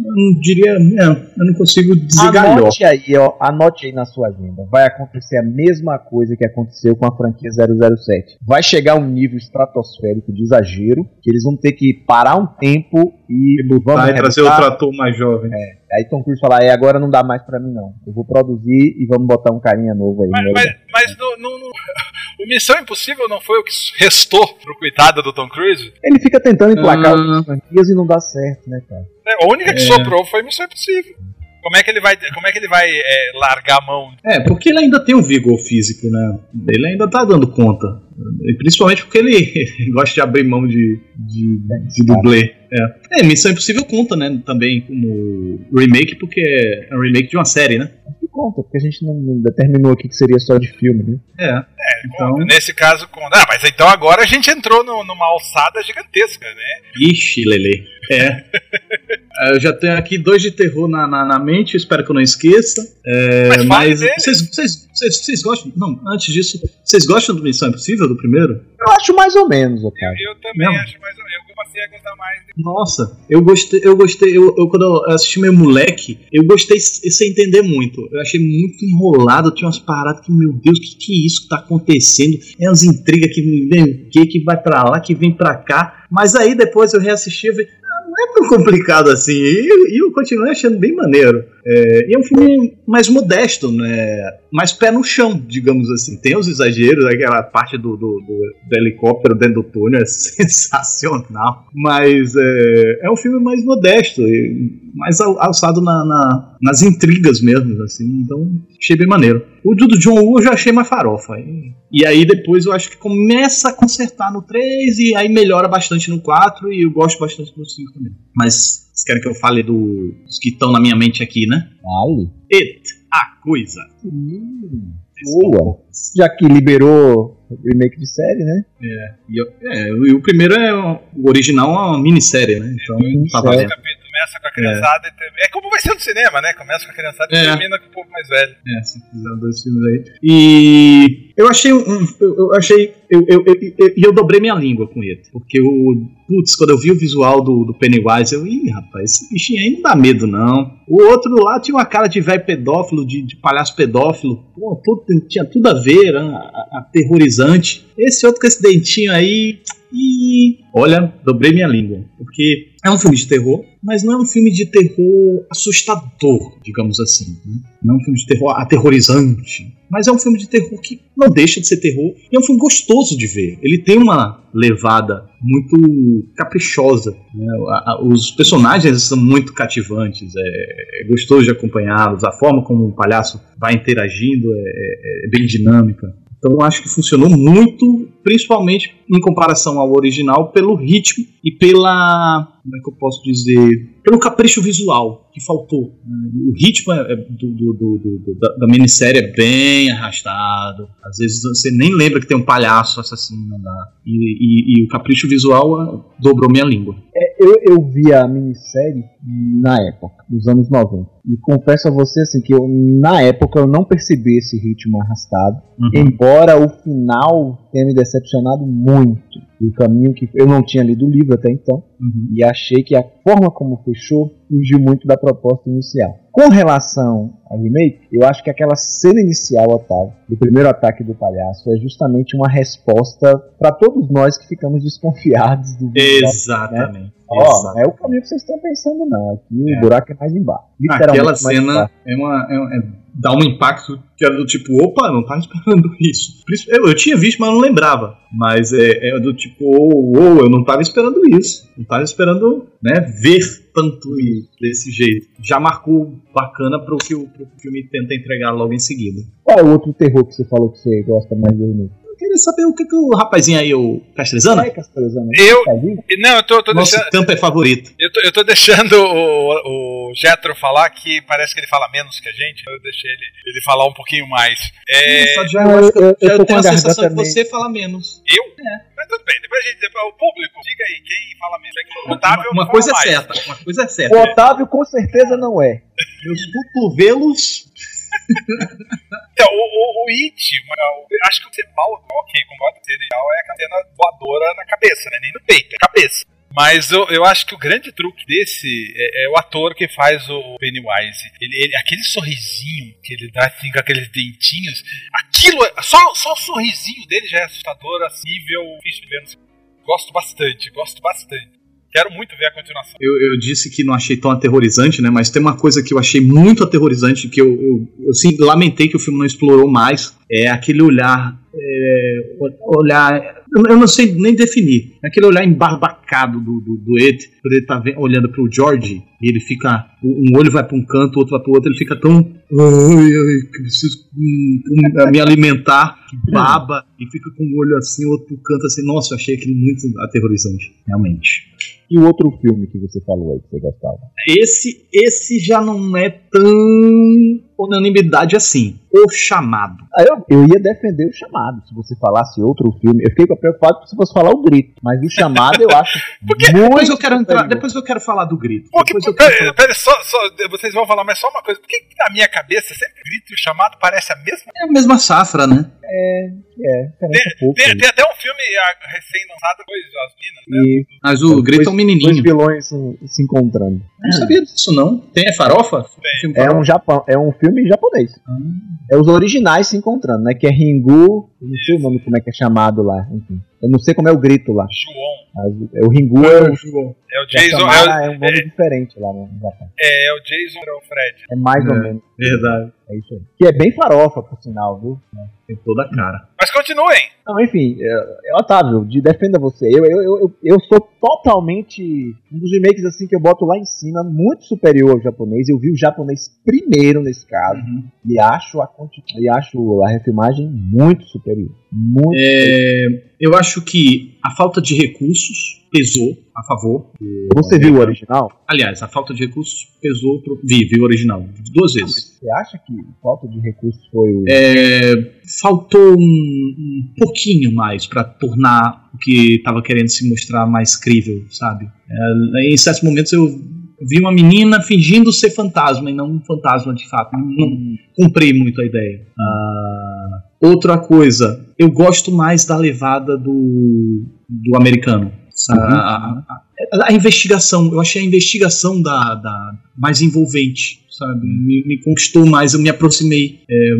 Eu não diria. é, eu não consigo dizer galhofa. Anote aí, ó. Anote aí na sua agenda. Vai acontecer a mesma coisa que aconteceu com a franquia 007. Vai chegar um nível estratosférico de exagero, que eles vão ter que parar um tempo e vamos Vai trazer rebutar. outro ator mais jovem. Aí Tom Cruise falar, é, agora não dá mais pra mim não. Eu vou produzir e vamos botar um carinha novo aí. Mas, mas, mas no, no- no- o Missão Impossível não foi o que restou pro coitado do Tom Cruise? Ele fica tentando emplacar Ah. as franquias e não dá certo, né, cara? É, A única que É. sobrou foi Missão Impossível. Como é que ele vai, como é que ele vai é, largar a mão? É, porque ele ainda tem um vigor físico, né? Ele ainda tá dando conta. E principalmente porque ele *laughs* gosta de abrir mão de, de, de dublê. É. é, Missão Impossível conta, né? Também como remake, porque é um remake de uma série, né? Que conta, porque a gente não determinou aqui que seria só de filme, né? É. Então, Nesse caso, com... ah, mas então agora a gente entrou no- numa alçada gigantesca, né? ixi, Lele. É. *laughs* É, Eu já tenho aqui dois de terror na, na, na mente, espero que eu não esqueça. É, Mas vocês, vocês, vocês, vocês gostam? Não, antes disso, vocês gostam do Missão Impossível, do primeiro? Eu acho mais ou menos, Otávio. Eu também Não. acho mais ou menos. Eu passei a gostar mais. Nossa, eu gostei, eu gostei, eu, eu- quando eu assisti meu moleque, eu gostei sem entender muito. Eu achei muito enrolado, tinha umas paradas que, meu Deus, o que, que é isso que tá acontecendo? É umas intrigas que vem o que, que vai pra lá, que vem pra cá. Mas aí depois eu reassisti e tão complicado assim. E, e eu continuei achando bem maneiro. É, e é um filme mais modesto, né? Mais pé no chão, digamos assim. Tem os exageros, aquela parte do, do, do- do helicóptero dentro do túnel é *laughs* sensacional. Mas é, é um filme mais modesto, mais al- alçado na, na- nas intrigas mesmo, assim. Então, achei bem maneiro. O do John Woo eu já achei mais farofa. E, e aí depois eu acho que começa a consertar no 3 e aí melhora bastante no 4 e eu gosto bastante do 5 também. Mas vocês querem que eu fale do- dos que estão na minha mente aqui, né? Vale. It, a coisa. Hum, boa. Já que liberou o remake de série, né? E, eu- é, e o primeiro é o original é uma minissérie, né? Então tá Minissérie. O valendo. capítulo começa com a criançada e termina. É como vai ser no cinema, né? Começa com a criançada e É. termina com o povo mais velho. É, se fizeram dois filmes aí. E eu achei um. eu, achei. Eu, eu, eu, eu, eu dobrei minha língua com ele. Porque o. Putz, quando eu vi o visual do, do Pennywise, eu. Ih, rapaz, esse bichinho aí não dá medo, não. O outro lá tinha uma cara de velho pedófilo, de, de palhaço pedófilo. Pô, tudo, tinha tudo a ver, né, aterrorizante. Esse outro com esse dentinho aí. E. Olha, dobrei minha língua. Porque é um filme de terror, mas não é um filme de terror assustador, digamos assim. Né? Não é um filme de terror aterrorizante. Mas é um filme de terror que não deixa de ser terror. E é um filme gostoso de ver. Ele tem uma levada muito caprichosa. né? Os personagens são muito cativantes. É, é gostoso de acompanhá-los. A forma como o palhaço vai interagindo é, é- é bem dinâmica. Então acho que funcionou muito, principalmente em comparação ao original, pelo ritmo e pela. Como é que eu posso dizer? Pelo capricho visual que faltou. né? O ritmo é- é do, do- do- da, da minissérie é bem arrastado. Às vezes você nem lembra que tem um palhaço assassino lá. E, e- e o capricho visual ah, dobrou minha língua. Eu, eu vi a minissérie na época, dos anos 90. E confesso a você assim que eu, na época eu não percebi esse ritmo arrastado. Uhum. Embora o final tenha me decepcionado muito. O caminho que eu não tinha lido o livro até então. Uhum. E achei que a forma como fechou fugiu muito da proposta inicial. Com relação ao remake, eu acho que aquela cena inicial, Otávio, do primeiro ataque do palhaço, é justamente uma resposta para todos nós que ficamos desconfiados do visual. Exatamente. Ó, é o caminho que vocês estão pensando, não. Aqui É. o buraco é mais embaixo. Aquela cena embaixo. é, uma, é, é dá um impacto que era do tipo, opa, não tava esperando *laughs* isso. Eu, eu tinha visto, mas não lembrava. Mas é, é do tipo, ou oh, oh, eu não tava esperando isso. Não tava esperando né, ver tanto desse jeito. Já marcou bacana pro que o, pro filme tenta entregar logo em seguida. Qual é o outro terror que você falou que você gosta mais de dormir? Queria saber o que, que o rapazinho aí, o Castrezana? É, Castrezana. Eu. Não, eu tô, tô Nosso deixando. campo é favorito. Eu tô, eu tô deixando o, o Jetro falar, que parece que ele fala menos que a gente. Eu deixei ele, ele falar um pouquinho mais. É... Só já, eu, eu, eu, eu tenho a sensação que você fala menos. Eu? É. Mas tudo bem, depois a gente. O público, diga aí, quem fala menos. O Otávio uma, uma coisa é certa. Uma coisa é certa. O Otávio com certeza não é. Meus cotovelos então, *laughs* o, o, o It, acho que o principal, ok, concordo que legal é a cena voadora na cabeça, né? Nem no peito, é cabeça. Mas eu, eu acho que o grande truque desse é, é o ator que faz o Pennywise. Ele, ele, aquele sorrisinho que ele dá assim, com aqueles dentinhos, aquilo, é, só, só o sorrisinho dele já é assustador, assim, nível Gosto bastante, gosto bastante. Quero muito ver a continuação. Eu, eu, disse que não achei tão aterrorizante, né? Mas tem uma coisa que eu achei muito aterrorizante, que eu, eu, eu sim, lamentei que o filme não explorou mais. É aquele olhar. É, olhar. Eu não sei nem definir. Aquele olhar embarbacado do, do, do Ed, quando ele tá olhando pro George, e ele fica. Um olho vai para um canto, o outro vai pro outro, ele fica tão. Ai, ai, que preciso um, me alimentar, que baba, e fica com o olho assim, o outro canto assim. Nossa, eu achei aquilo muito aterrorizante, realmente. E o outro filme que você falou aí que você gostava? Esse, esse já não é tão unanimidade assim. O Chamado. Ah, eu, eu ia defender o Chamado. Se você falasse outro filme, eu fiquei preocupado se você falar o Grito. Mas o Chamado eu acho. *laughs* Porque muito depois eu quero entrar, depois eu quero falar do Grito. Porque, pera, pera, só, só, vocês vão falar, mas só uma coisa. Porque na minha cabeça sempre Grito e o Chamado parece a mesma. É a mesma safra, né? É, é. Tem, pouco, tem, tem, até um filme recém-lançado depois das minas, né? E, mas o Grito é um menininho. Dois vilões se, se encontrando. Não sabia disso não. Tem é farofa? Tem. É um Japão, é um filme japonês. Hum. É os originais se encontrando, né? Que é Ringu, não sei o nome como é que é chamado lá, enfim. Eu não sei como é o grito lá. João. É o Ringu é, o, é o Jason. É, é, um nome é, diferente lá no Japão. É, é o Jason é o Fred. É mais ou é, menos. Verdade. É isso aí. Que é bem farofa, por sinal, viu? Tem toda a cara. Mas continuem! Não, enfim, é, é, Otávio, de defenda você. Eu, eu, eu, eu sou totalmente. Um dos remakes assim que eu boto lá em cima, muito superior ao japonês. Eu vi o japonês primeiro nesse caso. Uhum. E acho a, e acho a refilmagem muito superior. Muito é. Eu acho que a falta de recursos pesou a favor. Você viu o original? Aliás, a falta de recursos pesou pro. Vi, vi o original. Duas vezes. Você acha que falta de recursos foi o. É, faltou um, um pouquinho mais para tornar o que estava querendo se mostrar mais crível, sabe? É, em certos momentos eu vi uma menina fingindo ser fantasma e não um fantasma de fato. Não, não cumpri muito a ideia. Uh, outra coisa, eu gosto mais da levada do, do americano. Uhum. A, a, a, investigação, eu achei a investigação da, da mais envolvente, sabe? Me, me conquistou mais, eu me aproximei é,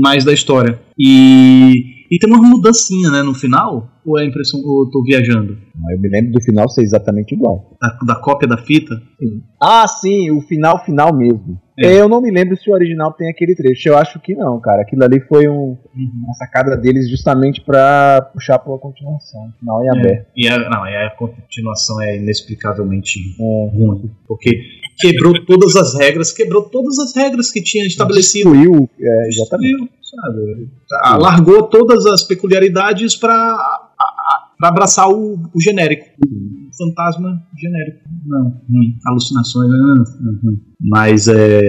mais da história. E e tem uma mudancinha, né, no final? Ou é a impressão que eu tô viajando? Eu me lembro do final ser exatamente igual. Da, da cópia da fita? Sim. Ah, sim, o final final mesmo. É. Eu não me lembro se o original tem aquele trecho. Eu acho que não, cara. Aquilo ali foi um, uhum. uma sacada deles justamente para puxar uma continuação. Final é aberto. E a, não, a continuação é inexplicavelmente é. ruim. Porque quebrou todas as regras, quebrou todas as regras que tinha estabelecido. Destruiu, é, exatamente. Destruiu sabe? Largou todas as peculiaridades para abraçar o, o genérico. O fantasma genérico. Não, ruim. Alucinações. Não, não, Mas é.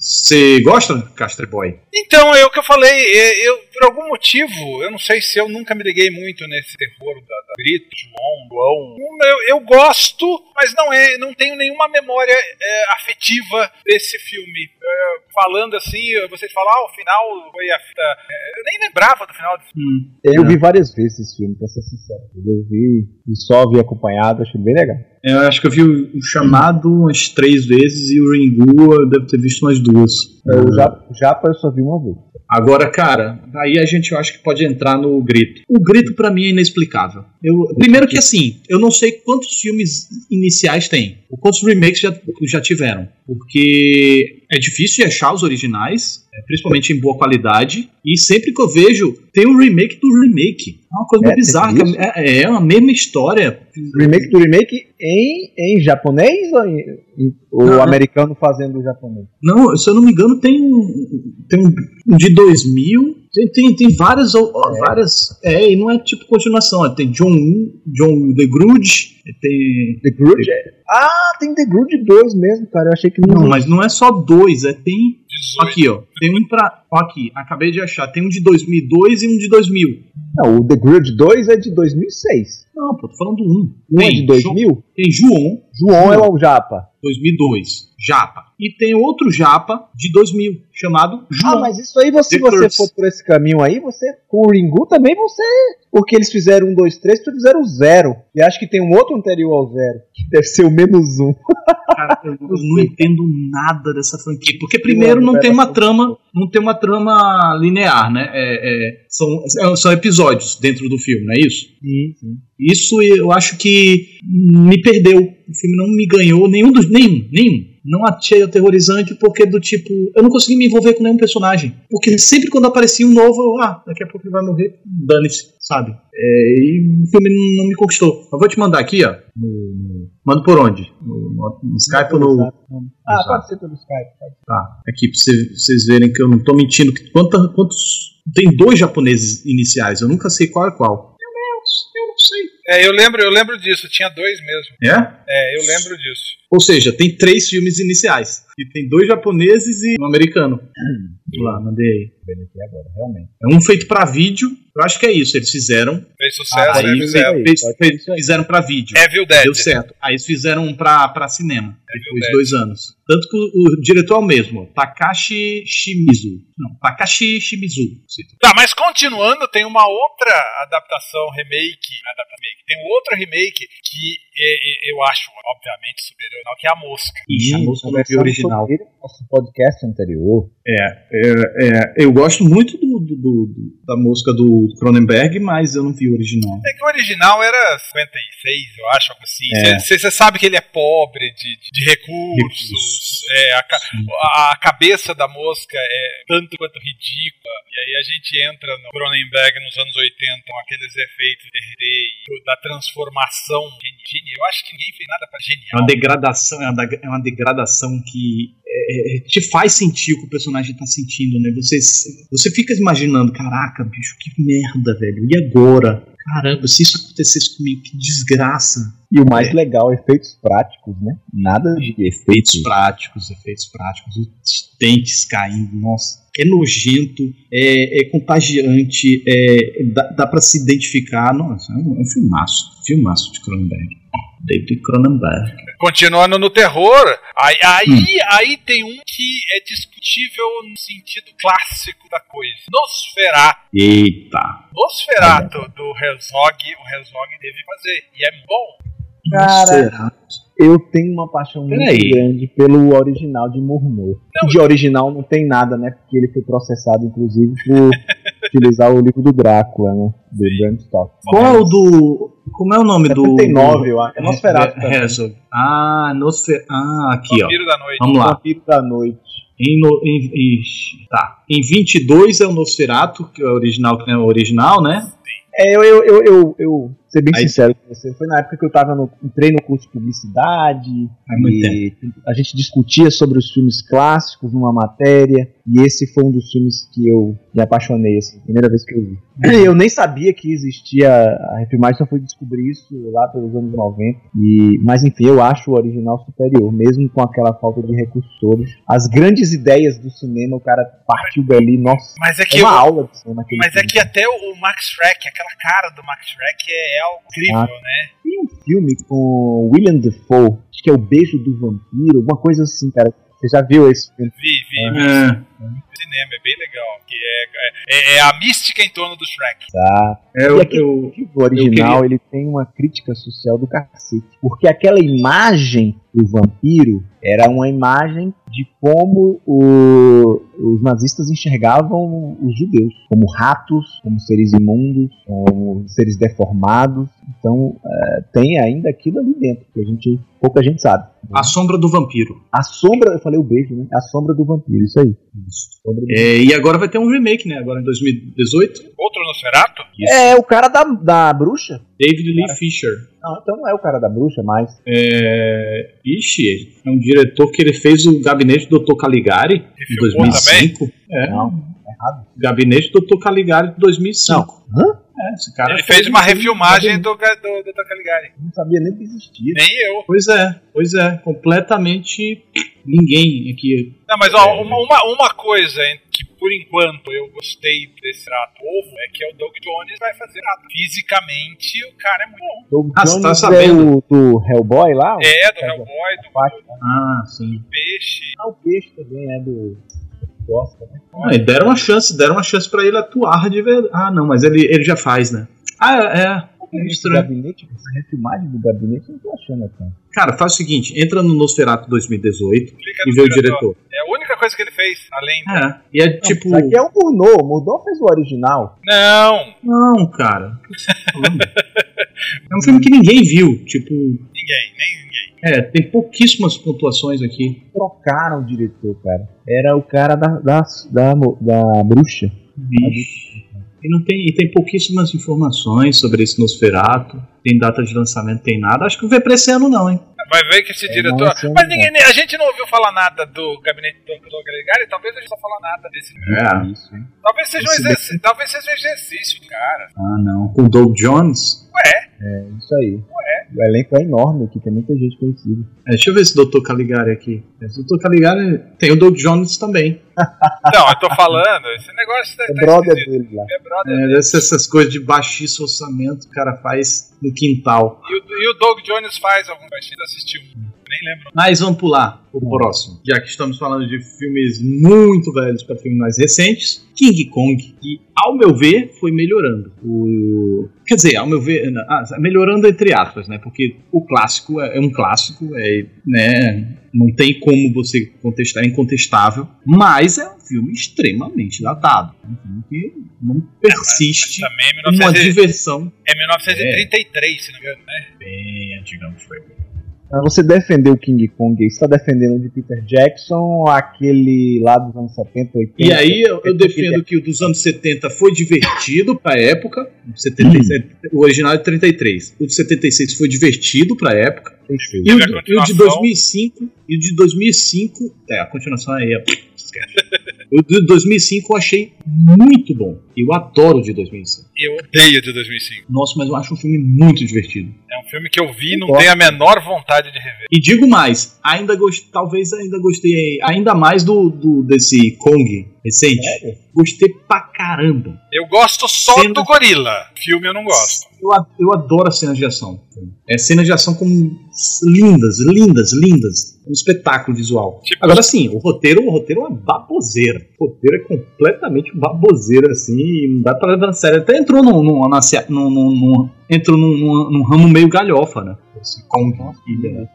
Você gosta, Castre Boy? Então, é o que eu falei. É, eu, por algum motivo, eu não sei se eu nunca me liguei muito nesse terror da, da Grito, João, João. Eu, eu, gosto, mas não é, não tenho nenhuma memória é, afetiva desse filme. É, falando assim, vocês falam, ah, o final foi a fita. É, eu nem lembrava do final desse filme. Hum. Eu vi várias vezes esse filme, pra ser sincero. Eu vi e só vi acompanhado, achei bem legal. Eu acho que eu vi o chamado umas três vezes e o Ringu eu devo ter visto umas duas. Eu já, já eu só vi uma vez. Agora, cara, aí a gente eu acho que pode entrar no grito. O grito para mim é inexplicável. Eu, primeiro que assim, eu não sei quantos filmes iniciais tem, ou quantos remakes já, já tiveram, porque É difícil de achar os originais, é, principalmente em boa qualidade. E sempre que eu vejo, tem um remake do remake. É uma coisa É, bizarra. isso? que É, é a mesma história. Remake do remake em, em japonês ou, em, em- ou americano fazendo o japonês? Não, se eu não me engano, tem um, tem um de 2000. Tem, tem, tem várias, ó, várias. É, e não é tipo continuação. ó, Tem John 1, John The Grudge, tem. The Grudge? é- Ah, tem The Grudge 2 mesmo, cara. Eu achei que não. Não, mas não é só dois, é tem. 18. Aqui, ó. Tem um pra. Ó, aqui, acabei de achar. Tem um de 2002 e um de 2000. Não, o The Grudge 2 é de 2006. Não, pô, tô falando do um. Um é Tem de 2000? Tem João, João é o Japa. 2002, Japa. E tem outro Japa de 2000, chamado João. Ah, mas isso aí, você, se The você Curse. for por esse caminho aí, você, com o Ringu também você. Porque eles fizeram um, dois, três, porque fizeram o zero. E acho que tem um outro anterior ao zero, que deve ser o menos um. Cara, eu, eu *laughs* não entendo nada dessa franquia. Porque primeiro não tem uma trama, não tem uma trama linear, né? É, é, são, são episódios dentro do filme, não é isso? Sim, sim. Isso eu acho que me perdeu. O filme não me ganhou nenhum dos. Nenhum, nenhum. Não achei aterrorizante porque do tipo. Eu não consegui me envolver com nenhum personagem. Porque sempre quando aparecia um novo, eu, ah, daqui a pouco ele vai morrer, dane-se, sabe? É, e o filme não, me conquistou. Eu vou te mandar aqui, ó. No, mando por onde? No, no- no Skype ou no. Ah, pode ser pelo Skype. Tá, aqui pra cê- pra vocês verem que eu não tô mentindo. que Quanta, quantos. Tem dois japoneses iniciais, eu nunca sei qual é qual. Meu Deus, eu não sei. É, eu lembro, eu lembro disso, tinha dois mesmo. É? É, eu lembro disso. Ou seja, tem três filmes iniciais. E tem dois japoneses e um americano. Lá, mandei agora, realmente. É um feito pra vídeo. Eu acho que é isso. Eles fizeram. Fez sucesso, aí né? fez Fizeram. aí. fez- pode fez- aí. fizeram pra vídeo. Evil Dead. Deu certo. Aí eles fizeram um pra, pra cinema. Evil Depois de dois anos. Tanto que o, o diretor é o mesmo. Takashi Shimizu. Não, Takashi Shimizu. Tá, mas continuando, tem uma outra adaptação, remake, adapta- remake. Tem um outro remake que é, é, eu acho, obviamente, superior ao que é a Mosca. Ixi, a conversamos foi original. sobre no Nosso podcast anterior. É, é, eu gosto muito do, do- do- do- da música do Cronenberg, mas eu não vi o original. É que o original era 56, eu acho, algo assim. É. Você sabe que ele é pobre de, de- de recursos. Recursos. é, a, ca- a cabeça da mosca é tanto quanto ridícula. E aí a gente entra no Cronenberg nos anos 80 com aqueles efeitos de 3D e da transformação. Geni- geni- Eu acho que ninguém fez nada para É uma genial. degradação, é uma, é uma degradação que é, é, te faz sentir o que o personagem tá sentindo, né? Você, você fica imaginando, caraca, bicho, que merda, velho. E agora? Caramba, se isso acontecesse comigo, que desgraça. E o mais É. legal, efeitos práticos, né? Nada de Efeitos efeitos. práticos, efeitos práticos, os dentes caindo, nossa. É nojento, é, é contagiante, é, dá, dá pra se identificar. Nossa, é um, é um filmaço. Filmaço de Cronenberg. David Cronenberg. Continuando no terror, aí, aí, aí tem um que é discutível no sentido clássico da coisa. Nosferatu. Eita. Nosferatu do Herzog, o Herzog deve fazer. E é bom. Cara, eu tenho uma paixão muito grande pelo original de Murmur. Não, de original não tem nada, né? Porque ele foi processado, inclusive, por *laughs* utilizar o livro do Drácula, né? Do Bram Stoker. Qual é o do. Como é o nome do. 79, eu acho. É do Nosferatu He- também. Herzog. Ah, Nosfer... ah, aqui, ó. Vampiro da Noite. Vamos lá. Vampiro da Noite. Em, no, em, em- tá. em 22 é o Nosferatu, que é o original, que é o original, né? É, eu, eu, eu, eu, eu ser bem Aí- sincero com você, foi na época que eu tava no, entrei no curso de publicidade e a gente discutia sobre os filmes clássicos numa matéria e esse foi um dos filmes que eu me apaixonei, assim, primeira vez que eu vi. Eu nem sabia que existia a refilmagem, só fui descobrir isso lá pelos anos 90. E, mas enfim, eu acho o original superior, mesmo com aquela falta de recursos todos. As grandes ideias do cinema, o cara partiu dali, nossa, Mas é é que, uma o- aula de cinema. mas é filme. que até o o Max Schreck, aquela cara do Max Schreck é, é algo incrível, Ah. né? Tem um filme com William Defoe, acho que é O Beijo do Vampiro, alguma coisa assim, cara. Você já viu esse filme? Vi, vi. É. cinema, é bem legal. Que é, é, é a mística em torno do Shrek. Tá. É, E eu, aquele eu, filme original, ele tem uma crítica social do cacete. Porque aquela imagem do vampiro era uma imagem de como o- os nazistas enxergavam os judeus. Como ratos, como seres imundos, como seres deformados. Então, eh, tem ainda aquilo ali dentro, que a gente, pouca gente sabe. A Sombra do Vampiro. A sombra, eu falei o beijo, né? A sombra do vampiro, isso aí. É, e agora vai ter um remake, né? Agora em 2018. Outro Nosferatu? É, o cara da, da bruxa. David Lee Fisher. Não, então não é o cara da bruxa, mas. É... Ixi, é um diretor que ele fez o Gabinete do Dr. Caligari em filmou 2005. É, Não, errado. Gabinete do Dr. Caligari de 2005. Hã? É, esse cara Ele fez uma um refilmagem do, do, do, do Caligari. Não sabia nem que existia. Nem eu. Pois é, pois é, completamente ninguém aqui. Não, mas ó, uma, uma, uma coisa que por enquanto eu gostei desse rato ovo é que é o Doug Jones vai fazer rato. Fisicamente o cara é muito bom. Doug Ah, você tá Jones sabendo? é o do Hellboy lá? É, do Hellboy, do Batman. Ah, sim. Peixe. Ah, o peixe também é do. Gosta, né? Ah, e deram uma chance, deram uma chance pra ele atuar de verdade. Ah, não, mas ele, ele já faz, né? Ah, é. é estranho. gabinete, essa refilmagem do gabinete, eu não tô achando tanto. Cara, faz o seguinte: entra no Nosferatu 2018 Clica e no vê o diretor. É a única coisa que ele fez, além. É, e é tipo. Isso aqui é o Murnau. O Murnau fez o original. Não, Não, cara. o que você tá falando? É um filme que ninguém viu. Tipo, ninguém, nem ninguém. É, tem pouquíssimas pontuações aqui. Trocaram o diretor, cara. Era o cara da, da, da, da bruxa. Vixe. E, não tem, e tem pouquíssimas informações sobre esse Nosferatu. Tem data de lançamento, tem nada. Acho que não vem pra esse ano, não, hein? Vai ver que esse É, diretor. não, Mas ninguém, a gente não ouviu falar nada do gabinete do Dr. Caligari, talvez a gente não falar nada desse. É. Isso, hein? Talvez seja um talvez seja um exercício do cara. Ah, não. Com o Doug Jones? Ué, É isso aí. O elenco é enorme aqui, tem muita gente conhecida. É, deixa eu ver esse Dr. Caligari aqui. Esse Dr. Caligari tem o Doug Jones também. *laughs* não, eu tô falando, esse negócio tá, É tá brother esquisito. dele lá. É brother. É, essas, essas coisas de baixíssimo orçamento que o cara faz no quintal. E, o, e o Doug Jones faz algum gente assistiu. Nem lembro. Mas vamos pular o próximo. Já que estamos falando de filmes muito velhos para filmes mais recentes, King Kong, que, ao meu ver, foi melhorando. O... Quer dizer, ao meu ver, ah, melhorando entre aspas, né? Porque o clássico é, é um clássico, é, né? Não tem como você contestar, é incontestável. Mas é um filme extremamente datado. É um filme que não persiste Também é, uma 1900, diversão é 1933, se não me engano, né? bem antiga. Foi. Você defender o King Kong, aí, você tá defendendo o de Peter Jackson aquele lá dos anos 70, 80? E aí eu, eu defendo que o dos anos 70 foi divertido pra época. O 77, O original é 33. O de 76 foi divertido pra época. E o, a e o de continuação. 2005. E o de 2005. É, a continuação aí é. esquece. O de 2005 eu achei muito bom. Eu adoro o de 2005. Eu odeio de 2005. Nossa, mas eu acho um filme muito divertido. É um filme que eu vi e não tenho a menor vontade de rever. E digo mais, ainda gost... talvez ainda gostei ainda mais do, do desse Kong recente. Gostei pra caramba. Eu gosto só Sendo- do gorila. Filme eu não gosto. Eu, eu adoro as cenas de ação. É cenas de ação como lindas, lindas, lindas. Um espetáculo visual. Tipo- Agora sim, o roteiro, o roteiro é uma baboseira. O roteiro é completamente baboseira, assim, e não dá pra levar a sério. Até entrou num, num- num- num- entrou num, num- num ramo meio galhofa, né? Esse Kong, filha, né?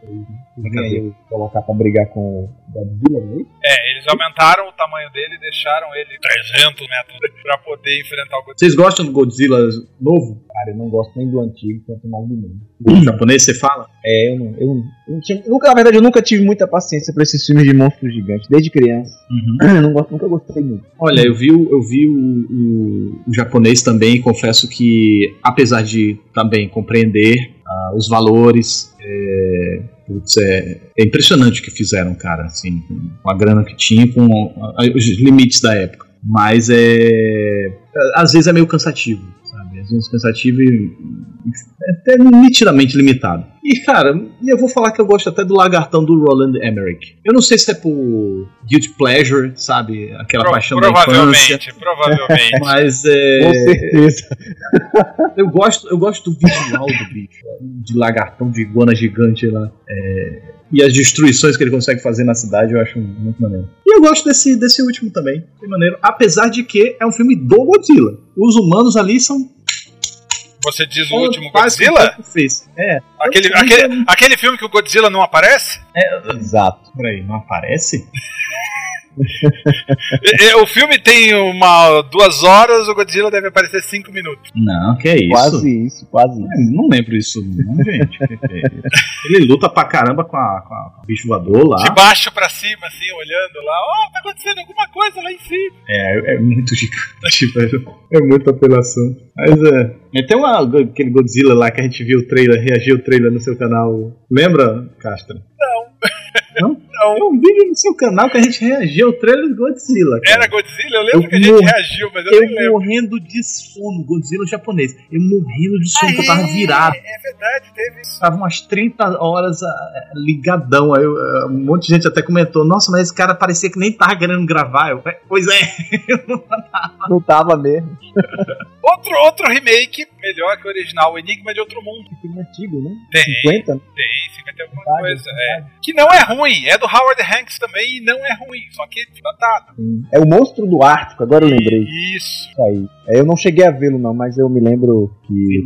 Vem aí colocar pra brigar com o Godzilla, não é eles aumentaram o tamanho dele e deixaram ele 300 metros pra poder enfrentar o Godzilla. Vocês gostam do Godzilla novo? Cara, eu não gosto nem do antigo, quanto mais do novo. O japonês, você fala? É, eu não. Eu, eu nunca, na verdade, eu nunca tive muita paciência pra esses filmes de monstros gigantes, desde criança. *clears throat* Eu não gosto, nunca gostei muito. Olha, eu vi, o- eu vi o, o- o japonês também, confesso que, apesar de também compreender ah, os valores, é, putz, é, é impressionante o que fizeram, cara, assim, com a grana que tinha, com ah, os limites da época. Mas é. Às vezes é meio cansativo, sabe? Às vezes cansativo e é até nitidamente limitado. E, cara, eu vou falar que eu gosto até do lagartão do Roland Emmerich. Eu não sei se é por guilty pleasure, sabe? Aquela Pro- paixão da infância. provavelmente, provavelmente. *laughs* Mas Com é, certeza. *laughs* eu gosto, eu gosto do visual do bicho, de lagartão de iguana gigante lá. É, e as destruições que ele consegue fazer na cidade, eu acho muito maneiro. E eu gosto desse, desse último também, bem maneiro. Apesar de que é um filme do Godzilla. Os humanos ali são. Você diz o último Godzilla? É. Aquele, aquele, aquele filme que o Godzilla não aparece? Exato. Peraí, não aparece? E- *laughs* e- O filme tem uma duas horas, o Godzilla deve aparecer cinco minutos. Não, que é isso? Quase isso, quase isso. É, Não lembro isso, não, gente. *laughs* É isso? Ele luta pra caramba com a, com a bicho voador lá. De baixo pra cima, assim, olhando lá. Ó, tá acontecendo alguma coisa lá em cima. É, é muito gigante, *laughs* velho. É muita apelação. Mas é. é, Tem uma, aquele Godzilla lá que a gente viu o trailer, reagiu o trailer no seu canal. Lembra, Castro? Não. Não? Não. Tem um vídeo no seu canal que a gente reagiu ao trailer do Godzilla. cara. Era Godzilla? Eu lembro Eu que a gente morro. reagiu, mas eu, Eu nem lembro. morrendo de sono, Godzilla japonês. Eu morrendo de sono, que eu tava é, virado. É verdade, teve isso. Tava umas 30 horas ah, ligadão. Aí eu, ah, um monte de gente até comentou: Nossa, mas esse cara parecia que nem tava querendo gravar. Eu, "É, pois é. *laughs* Não tava mesmo. *laughs* Outro, outro remake, melhor que o original, o Enigma de Outro Mundo. Filme antigo, né? Tem, 50, né? Tem, 50 e alguma Verdade, coisa. É. Que não é ruim, é do Howard Hanks também e não é ruim, só que datado. É o Monstro do Ártico, agora eu lembrei. Isso. Isso aí. É, eu não cheguei a vê-lo, não, mas eu me lembro que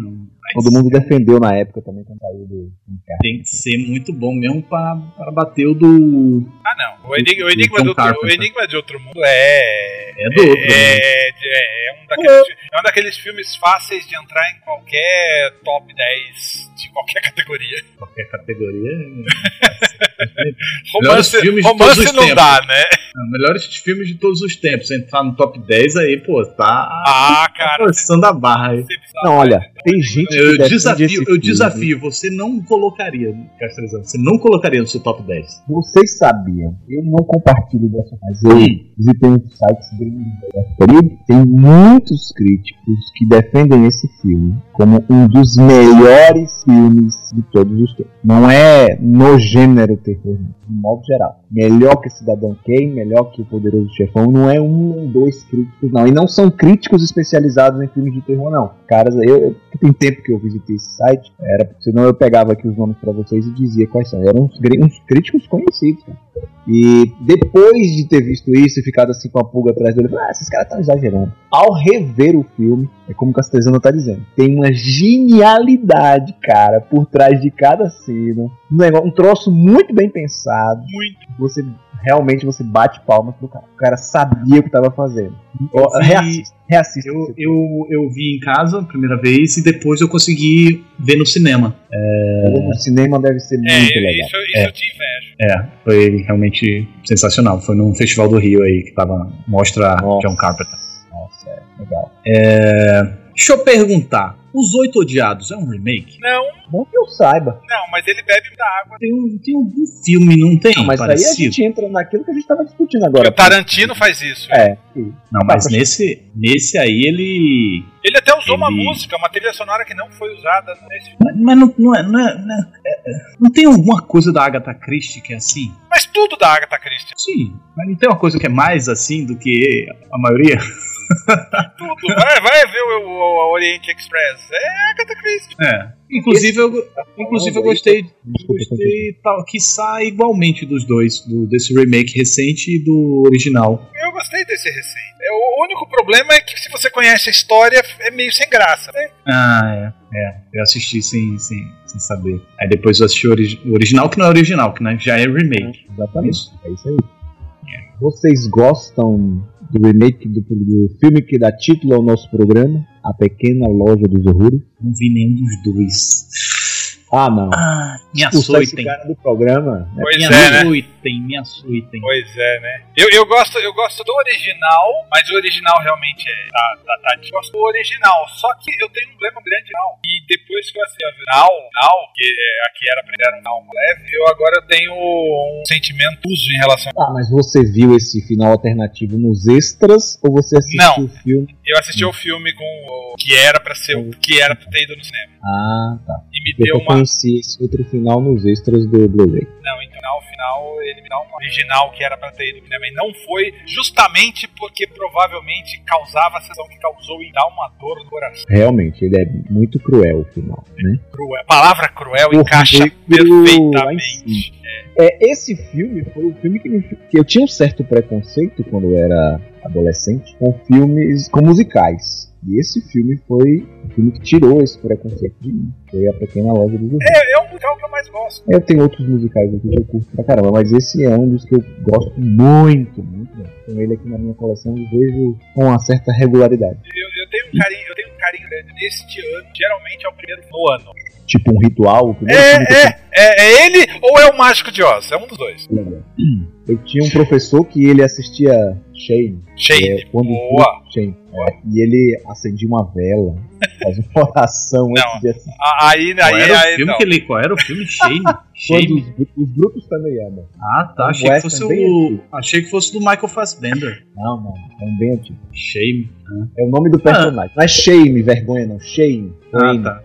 todo mundo defendeu na época também quando saiu do. do Tem que ser muito bom mesmo pra, pra bater o do. Ah, não. O Enigma, o Enigma, do, outro, o Carpenter. Enigma de Outro Mundo é. É do outro. né? É, é, é um daqueles, é um daqueles filmes fáceis de entrar em qualquer top 10 de qualquer categoria. Qualquer categoria. *laughs* Romance, filmes de romance todos os não tempos. dá, né? É, melhores filmes de todos os tempos. Entrar no top 10 aí, pô, tá Ah, cara. forçando a barra aí. Não, olha, tem gente que Eu desafio, eu filme. desafio, você não colocaria, Castrizão, você não colocaria no seu top 10. Vocês sabiam, eu não compartilho dessa, mas eu Hum. visitei uns sites gringos desse período. Tem muitos críticos que defendem esse filme como um dos melhores filmes de todos os tempos. Não é no gênero terror, de modo geral. Melhor que Cidadão Kane, melhor que O Poderoso Chefão, não é um ou dois críticos, não. E não são críticos especializados em filmes de terror, não. Caras, eu, eu- tem tempo que eu visitei esse site, era, senão eu pegava aqui os nomes pra vocês e dizia quais são. Eram uns, uns críticos conhecidos, cara. E depois de ter visto isso e ficado assim com a pulga atrás dele, ah, esses caras estão exagerando. Ao rever o filme, é como o Castezano tá dizendo, tem uma genialidade, cara, por trás de cada cena. Um, negócio, um troço muito bem pensado. Muito. Você realmente você bate palmas pro cara. O cara sabia o que tava fazendo. Vi- Reassista, reassista. Eu, eu, eu vi em casa a primeira vez e depois eu consegui ver no cinema. No cinema deve ser muito É, legal. isso, isso eu te invejo. É, foi realmente sensacional. Foi num festival do Rio aí que tava mostra Nossa. John Carpenter. Nossa, é legal. Deixa eu perguntar, Os Oito Odiados é um remake? Não, Bom que eu saiba. não, mas ele bebe da água. Tem, um, tem algum filme, não tem? Não, mas aí a parecido? gente entra naquilo que a gente tava discutindo agora. o Tarantino faz isso. É. Não, mas nesse, nesse aí ele. Ele até usou uma Ele- música, uma trilha sonora que não foi usada nesse filme. Mas, mas não, não, é, não, é, não, é- é- não tem alguma coisa da Agatha Christie que é assim? Tudo da Agatha Christie. Sim, mas não tem uma coisa que é mais assim do que a maioria? Tudo. Vai, vai ver o, o- o Oriente Express. É Agatha Christie. É. Inclusive, eu, inclusive eu gostei, gostei tal, que sai igualmente dos dois, do, desse remake recente e do original. Eu gostei desse recente. É, O único problema é que se você conhece a história, é meio sem graça. né? Ah, é. É, eu assisti sem, sem, sem saber. Aí depois eu assisti o, origi- o original, que não é original, que né, já é remake. Exatamente. Isso. É isso aí. Vocês gostam do remake do, do filme que dá título ao nosso programa? A Pequena Loja dos Horrores? Não vi nenhum dos dois. Ah, não. Ah, me açoitem. cara do programa. né? Pois Me é, né? açoitem, me açoitem. Pois é, né? Eu, eu, gosto, eu gosto do original, mas o original realmente é. Tá, tá, tá. Eu gosto do original, só que eu tenho um problema grande não. E depois que eu assisti a Now, que é, aqui era pra ele era um Now leve, eu agora tenho um sentimento uso em relação. Ah, mas você viu esse final alternativo nos extras ou você assistiu Não. o filme? Eu assisti o filme com o que era pra ser o que era pra ter ido no cinema. Ah, tá. E me Eu deu uma. Conheci esse outro final nos extras do Blu-ray. Não, então no final ele me dá um original que era pra ter ido também não foi, justamente porque provavelmente causava a sensação que causou e dá uma dor no coração. Realmente, ele é muito cruel o final, né? Cruel. A palavra cruel Por encaixa perfeitamente. É, esse filme foi o filme que, me, que eu tinha um certo preconceito quando eu era adolescente com filmes, com musicais. E esse filme foi o filme que tirou esse preconceito de mim. Foi a Pequena Loja do Zumbi. É, é um musical que eu mais gosto. Eu tenho outros musicais aqui que eu curto pra caramba, mas esse é um dos que eu gosto muito, muito. Com ele aqui na minha coleção eu vejo com uma certa regularidade. Eu, eu tenho um carinho, eu tenho carinho grande neste ano. Geralmente é o primeiro no ano. Tipo um ritual. O primeiro É, é, é, é ele ou é o Mágico de Oz? É um dos dois. Eu tinha um professor que ele assistia Shane. Shane. é, quando Boa. Shane. É, e ele acendia uma vela, fazia uma oração Não. antes de assistir. Ah, Aí, aí, era o aí, filme não. que ele. Qual era o filme? Shame? *laughs* Shame? os, os brutos também amam. Ah, tá. Um Achei que fosse o. Achei que fosse do Michael Fassbender. Não, não, é um bem antigo. Shame. É o nome do personagem. Não é Shame, vergonha, não. Shame. Ah, tá.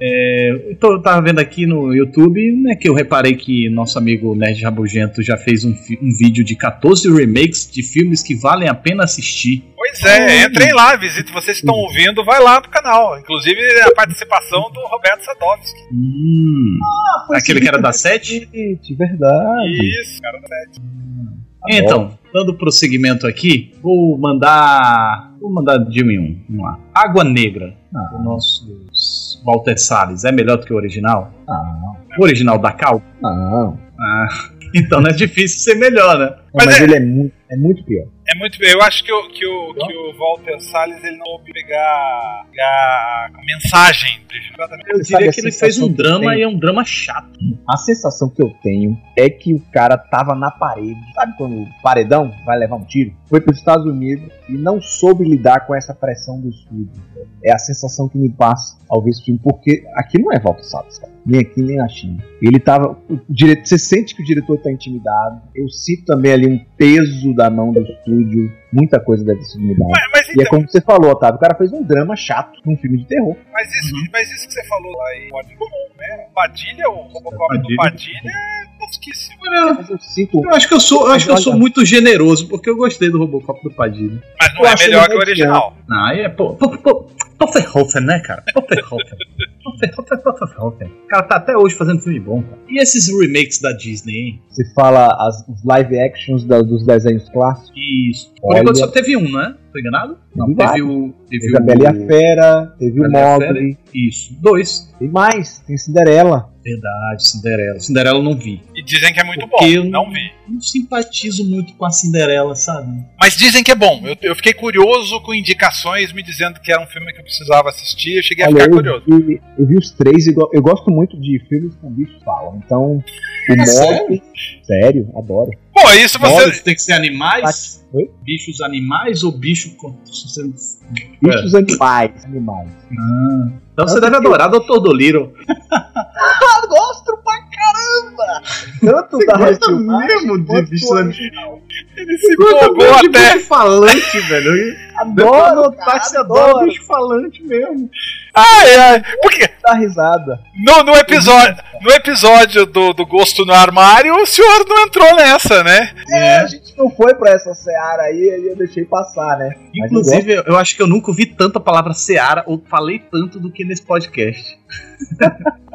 É, então, eu tava vendo aqui no YouTube, né, que eu reparei que nosso amigo Nerd Rabugento já fez um, um vídeo de 14 remakes de filmes que valem a pena assistir. Pois é, entrem lá, visite. Vocês que estão ouvindo, vai lá no canal. Inclusive a participação do Roberto Sadovski. Hum. Foi Aquele que era da sete? Verdade. Isso, cara. Então, dando prosseguimento aqui, vou mandar. Vou mandar de mim um. Vamos lá. Água Negra, Ah. do nosso Walter Salles. É melhor do que o original? Não, O original da Cal? não. Ah, então não é difícil ser melhor, né? Mas, Mas é- ele é muito, é muito pior. É muito bem. Eu acho que o, que o, que o Walter Salles ele não soube pegar, pegar a mensagem. Eu diria a que ele fez um que drama e é um drama chato. A sensação que eu tenho é que o cara tava na parede. Sabe quando o paredão vai levar um tiro? Foi para os Estados Unidos e não soube lidar com essa pressão do estúdio. É a sensação que me passa ao ver esse filme, porque aqui não é Walter Salles, cara. Nem aqui, nem na China. Ele tava. O dire... Você sente que o diretor tá intimidado. Eu sinto também ali um peso da mão do estúdio. Muita coisa deve sido mudada. Mas, mas E é então, como você falou, Otávio. O cara fez um drama chato num filme de terror. mas, isso, mas isso que você falou lá aí pode ser comum, né? O Padilha, o Robocop do Padilha. Padilha é tosquíssimo. Mas eu sinto. Eu acho que eu sou, eu acho que eu sou muito generoso, porque eu gostei do Robocop do Padilha. Mas não Eu é melhor que o original. Ah, é, pô, pô, pô, Pofferhofen, né, cara? Pofferhofen. Pofferhofen, Pofferhofen. O cara tá até hoje fazendo filme bom, cara. E esses remakes da Disney, hein? Você fala as, os live actions da- dos desenhos clássicos. Isso. Por Olha. Só teve um, né? Tô enganado? Não, Teve teve o. Teve Teve a Bela e a Fera, teve o a. Mogli. Isso. Dois. Tem mais, tem Cinderela. Verdade, Cinderela. Cinderela eu não vi. E dizem que é muito bom. Porque eu Não vi. Não simpatizo muito com a Cinderela, sabe? Mas dizem que é bom. Eu, eu fiquei curioso com indicações me dizendo que era um filme que eu precisava assistir. Eu cheguei a Olha, ficar eu curioso. vi, eu vi os três e go- eu gosto muito de filmes com bichos falam. Então, o É Mogli. Sério? Adoro. Pô, isso você. Tem que ser animais? Oi? Bichos animais ou bicho com. Bichos animais. Animais. Então você deve adorar Dr. *laughs* Eu gosto pra caramba! Tanto da gosta mesmo de original. Ele se empolgou até. bicho falante, velho. Adoro, Notar que você adora bicho falante mesmo. Ai, ai. Porque Dá risada. no, no episódio, no episódio do, do Gosto no Armário, o senhor não entrou nessa, né? É, a gente não foi pra essa seara aí, aí eu deixei passar, né? Mas Inclusive, eu, eu acho que eu nunca ouvi tanta palavra Seara ou falei tanto do que nesse podcast. *laughs*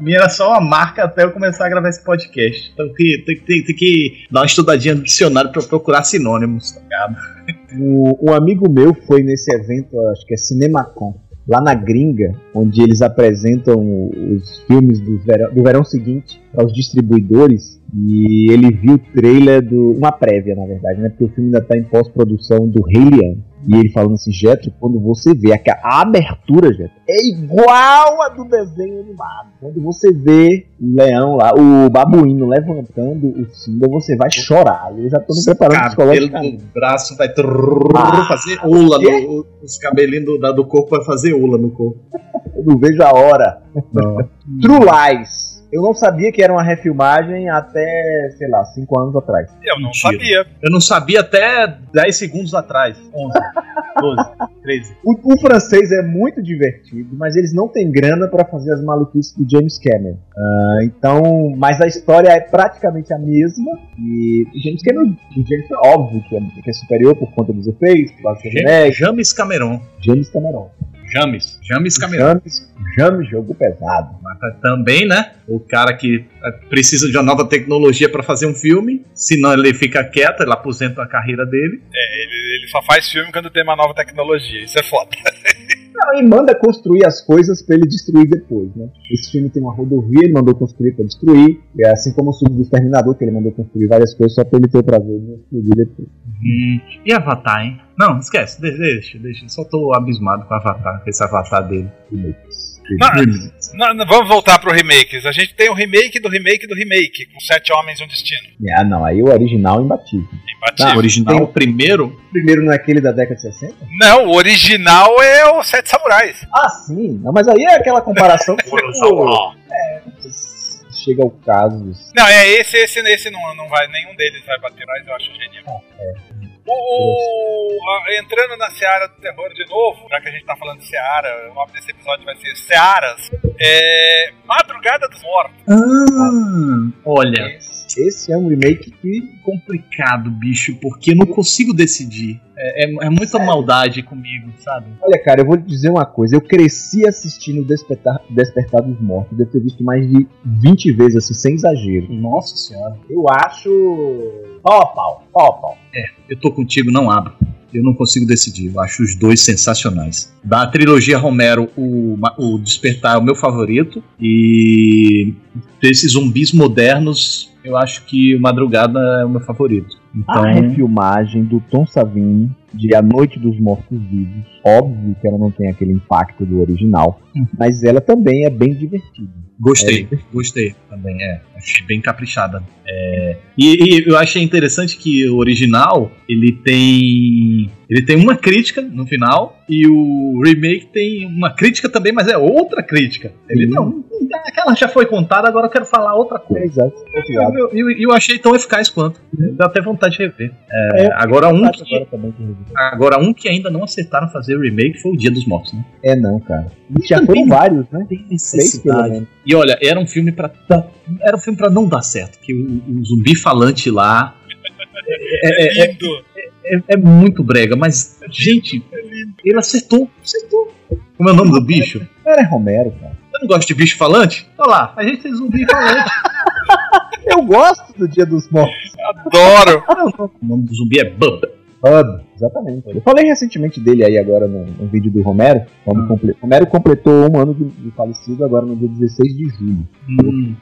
Minha era só uma marca até eu começar a gravar esse podcast. Então tem, tem, tem, tem que dar uma estudadinha no dicionário pra procurar sinônimos, tá ligado? O- um amigo meu foi nesse evento, acho que é Cinemacon, lá na gringa, onde eles apresentam os filmes do verão, do verão seguinte para os distribuidores. E ele viu o trailer do. Uma prévia, na verdade, né? Porque o filme ainda tá em pós-produção do Rei Leão. E ele falando assim, Jetro, quando você vê a, a abertura, Jetro, é igual a do desenho animado. Quando você vê o leão lá, o babuíno levantando o Simba, você vai chorar. Eu já tô me preparando cabelo psicologicamente. do braço vai Ah, fazer ula quê? no, os cabelinhos do, do corpo vai fazer ula no corpo. Eu não vejo a hora. True Lies. Eu não sabia que era uma refilmagem até, sei lá, 5 anos atrás. Eu não Mentira. sabia. Eu não sabia até 10 segundos atrás. 11, 12, 13. O, o francês é muito divertido, mas eles não têm grana pra fazer as maluquices do James Cameron. Ah, então, mas a história é praticamente a mesma. E o James Cameron, o James é óbvio que é, que é superior por conta dos efeitos, por causa do. James Cameron. James Cameron. James. James Cameron. James, James jogou pesado. Mas tá Também, né? O cara que eh, precisa de uma nova tecnologia pra fazer um filme, senão ele fica quieto, ele aposenta a carreira dele. Ele, ele só faz filme quando tem uma nova tecnologia. Isso é foda. *laughs* Não, e manda construir as coisas pra ele destruir depois, né? Esse filme tem uma rodovia, ele mandou construir pra destruir. É assim como o filme do Exterminador, que ele mandou construir várias coisas só pra ele ter o prazer de explodir depois. Hum, e Avatar, hein? Não, esquece, de- deixa, deixa. Só tô abismado com Avatar, com esse Avatar dele. Remakes. Não, não, vamos voltar pro remakes. A gente tem o remake do remake do remake, com Sete Homens e um Destino. Ah, não, aí o original é imbatível. Imbatível. Ah, o original, tem- o primeiro, O primeiro não é aquele da década de 60? Não, o original é o Sete Samurais. Ah, sim. Não, mas aí é aquela comparação *laughs* que tipo, é, chega ao caso. Não, é esse, esse, esse não, não vai, nenhum deles vai bater mais, eu acho genial. O, o- a- entrando na Seara do Terror de novo, já que a gente tá falando de Seara, o nome desse episódio vai ser Searas, é Madrugada dos Mortos. Ah, olha, Esse é um remake que complicado, bicho, porque eu não consigo decidir. É, é- é muita maldade comigo, sabe? Olha, cara, eu vou te dizer uma coisa. Eu cresci assistindo Despertar, Despertar dos Mortos. Devo ter visto mais de 20 vezes, assim, sem exagero. Nossa senhora. Eu acho. Pau a pau, pau a pau. Eu tô contigo, não abro. Eu não consigo decidir. Eu acho os dois sensacionais. Da trilogia Romero, o, o Despertar é o meu favorito. E desses zumbis modernos, eu acho que o Madrugada é o meu favorito. Então, A refilmagem do Tom Savini de A Noite dos Mortos Vivos, óbvio que ela não tem aquele impacto do original, Hum. mas ela também é bem divertida. Gostei, gostei também, é. Achei bem caprichada. É, e, e eu achei interessante que o original, ele tem. Ele tem uma crítica no final, e o remake tem uma crítica também, mas é outra crítica. Ele Sim. não. Aquela já foi contada, agora eu quero falar outra É, coisa. exato. E eu, eu, eu achei tão eficaz quanto. Dá até vontade de rever. É, É, agora, um Agora que, revi. agora, um que ainda não acertaram fazer o remake foi o Dia dos Mortos, né? É não, cara. E já foram não vários, né? Tem necessidade. E olha, era um filme pra dar- era um filme para não dar certo, que o, o zumbi falante lá é, é- Lindo. é- é muito brega, mas gente, ele acertou, acertou. Como é o nome do bicho? Era Romero, cara. Eu não gosto de bicho falante? Olha lá, a gente tem zumbi falante. *laughs* Eu gosto do Dia dos Mortos. Adoro. o nome do zumbi é Bub. Hub, exatamente. Eu falei recentemente dele aí agora no, no vídeo do Romero. Ah. comple- Romero completou um ano de, de falecido agora no dia 16 de julho. Hum,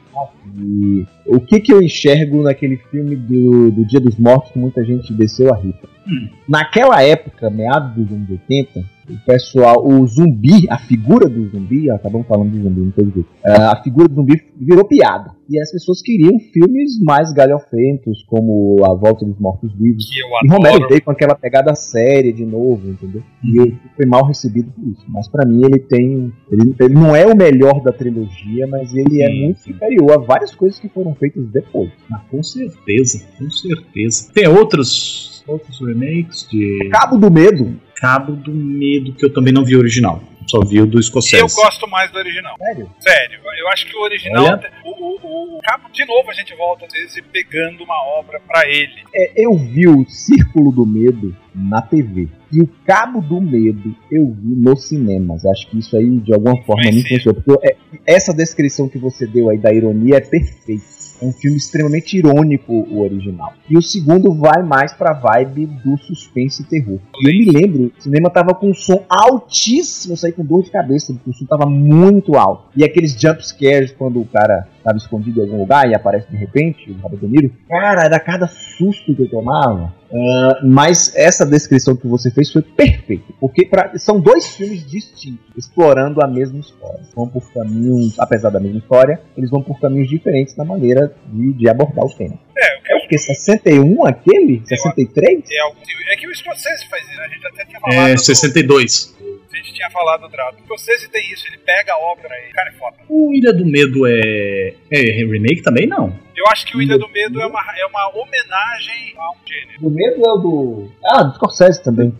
E o que que eu enxergo naquele filme do, do Dia dos Mortos que muita gente desceu a ripa? Hum. Naquela época, meados dos anos 80, o pessoal, o zumbi, a figura do zumbi, acabamos falando de zumbi, não tem jeito. Ah, a figura do zumbi virou piada. E as pessoas queriam filmes mais galhofentos, como A Volta dos Mortos-Vivos. Que eu E Romero veio com aquela pegada séria de novo, entendeu? E ele foi mal recebido por isso. Mas pra mim ele tem. Ele, ele não é o melhor da trilogia, mas ele é Sim, muito sim. superior a várias coisas que foram feitas depois. ah, com certeza, com certeza. Tem outros, outros remakes de Cabo do Medo. Cabo do Medo, que eu também não vi o original. Só vi o do escocês. Eu gosto mais do original. Sério? Sério, eu acho que o original. Olha. O, Cabo, de novo, a gente volta às vezes pegando uma obra pra ele. É, eu vi o Círculo do Medo na TV. E o Cabo do Medo eu vi nos cinemas. Acho que isso aí, de alguma forma, me influenciou. Porque é, essa descrição que você deu aí da ironia é perfeita. É um filme extremamente irônico, o original. E o segundo vai mais pra vibe do suspense e terror. E eu me lembro, o cinema tava com um som altíssimo, eu saí com dor de cabeça, porque o som tava muito alto. E aqueles jump scares quando o cara tava escondido em algum lugar e aparece de repente, o Robert De Niro. Cara, era cada susto que eu tomava. Ah, mas essa descrição que você fez foi perfeita, porque pra- são dois filmes distintos, explorando a mesma história. Vão por caminhos, apesar da mesma história, eles vão por caminhos diferentes na maneira de, de abordar os temas. É, o que É o que? 61 aquele? 63? é, algo- é que o escocês faz isso, né? a gente até tinha falado. É do- 62. A gente tinha falar do Drato. O Scorsese tem isso, ele pega a obra e o cara é foda. O Ilha do Medo é. É remake também? Não. Eu acho que o Ilha do Medo é uma, é uma homenagem a um gênero. O medo é o do. Ah, do Scorsese também.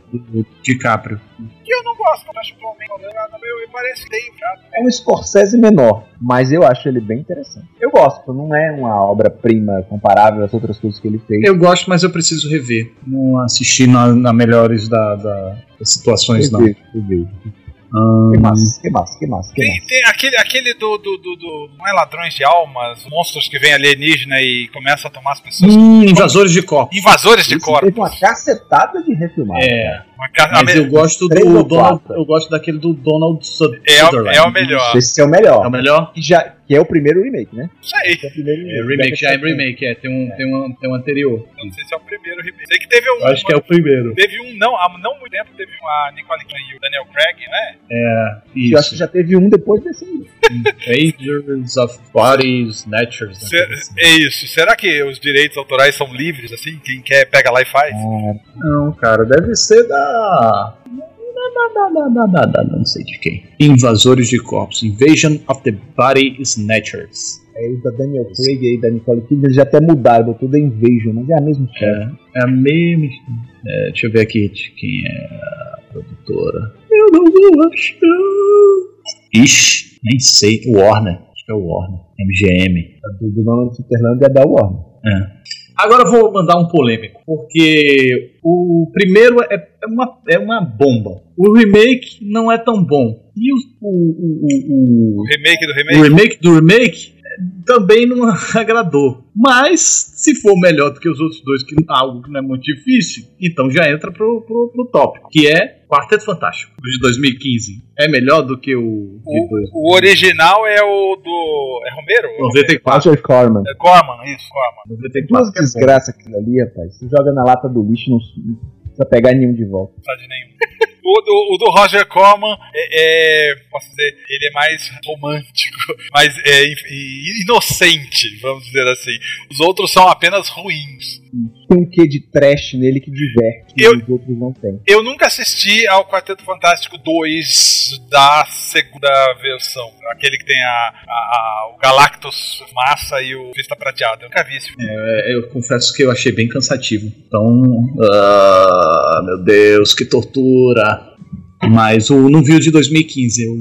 DiCaprio. Que eu não gosto, eu acho que o homem meu, me parece bem chato. É um Scorsese menor, mas eu acho ele bem interessante. Eu gosto, não é uma obra-prima comparável às outras coisas que ele fez. Eu gosto, mas eu preciso rever. Não assisti na, na melhores da, da- das situações, não. vejo, Que massa, que massa, que massa, que Tem, massa. tem aquele, aquele do, do, do, do- Não é ladrões de almas, monstros que vêm alienígena e começam a tomar as pessoas. hum, invasores de corpos. Invasores de Isso teve corpos. uma cacetada de refilmagem. É, Uma ca- mas me- eu gosto do Donald, eu gosto daquele do Donald Sud- é, o, Sutherland. é o melhor. Esse é o melhor. É o melhor? Que, já, que é o primeiro remake, né? Isso aí. É o primeiro É, remake, já é remake, é, tem um, tem um, tem um anterior. Eu não sei se é o primeiro remake. Sei que teve um. Eu acho que é o primeiro. Teve um, não, há não muito tempo, teve uma Nicole Kidman e o Daniel Craig, né? Eu acho que Isso. já teve um depois desse. Agers of Bodies, Natures. né, Se- assim. é isso. Será que os direitos autorais são livres, assim? Quem quer pega lá e faz? Não, cara, deve ser da. Não sei de quem. Invasores de corpos. Invasion of the Body Snatchers. É o da Daniel Craig e da Nicole Kidman já até mudaram, botou da Invasion, mas é a mesma história. É, é a mesma. é, deixa eu ver aqui de quem é a produtora. Eu não vou achar. Ixi, nem sei. Warner. Acho que é o Warner. MGM. A do, do Donald Sutherland é da Warner. É. Agora eu vou mandar um polêmico, porque o primeiro é, é uma, é uma bomba. O remake não é tão bom. E o, o, o, o, remake do o remake? remake do remake é, também não *laughs* agradou. Mas, se for melhor do que os outros dois, que algo que não é muito difícil, então já entra pro, pro, pro tópico, que é Quarteto Fantástico, o de 2015. É melhor do que o O, o original é o do. É Romero? 94. Roger Corman. É Corman, isso, Corman. 94 Duas que é desgraças aquilo ali, rapaz. Você joga na lata do lixo não não precisa pegar nenhum de volta. Não de nenhum. *laughs* O do, o do Roger Corman é, é, Posso dizer, ele é mais romântico, *laughs* mais é, inocente, vamos dizer assim. Os outros são apenas ruins. Tem um quê de trash nele que diverte, Eu- e os outros não tem. Eu nunca assisti ao Quarteto Fantástico 2 da segunda versão. Aquele que tem a, a- a- o Galactus Massa e o Vista Prateado. Eu nunca vi esse filme. É, eu confesso que eu achei bem cansativo. Então, ah, meu Deus, que tortura. Mas o não viu de 2015. Eu,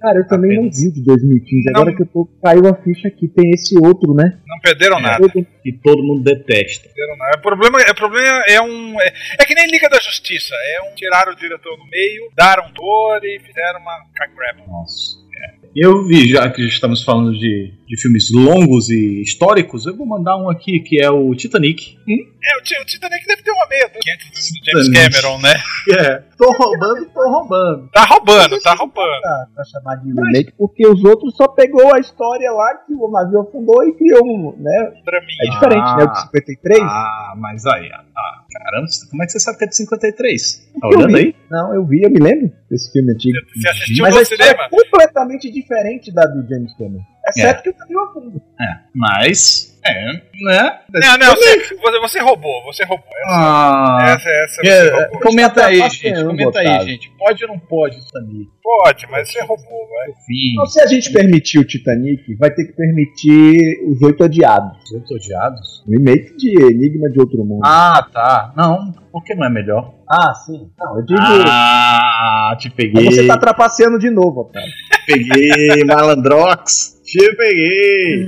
Cara, eu também Apenas. não vi de 2015. Não. Agora que eu tô, caiu a ficha aqui, tem esse outro, né? Não perderam nada. Outro- que todo mundo detesta. Perderam nada. O problema, é- o problema é um. É, é que nem Liga da Justiça. É um tiraram o diretor no meio, daram dor e fizeram uma cagreba. Nossa. Eu vi, já que estamos falando de, de filmes longos e históricos, eu vou mandar um aqui que é o Titanic. É, o, o Titanic deve ter uma meia dúzia antes do James Titanic. Cameron, né? É, tô roubando, tô roubando. Tá roubando, tá roubando. Pra, pra chamar de remake, porque os outros só pegou a história lá que o navio afundou e criou um, né? Pra mim. É diferente, Ah. né? O de 53. Ah, mas aí, ah, caramba, como é que você sabe que é de 53? Tá Eu olhando vi. aí? Não, eu vi, eu me lembro desse filme antigo. Você assistiu Mas no a história cinema? é completamente diferente da do James Cameron. Exceto que o navio afunda. É, mas, é, né? Não, não, você, você- roubou, você roubou. Ah, Essa, essa, é, roubou. comenta aí, trapaceando, gente, comenta aí, gente. Pode ou não pode, Titanic? Pode, mas você roubou, vai. Então, se a gente permitir o Titanic, vai ter que permitir os Oito Odiados. os outros odiados. O remake de Enigma de Outro Mundo. Ah, tá. Não, por que não é melhor? Ah, sim. Não, eu digo. Ah, te Mas peguei. você tá trapaceando de novo, Otávio. peguei, malandrox. Te peguei.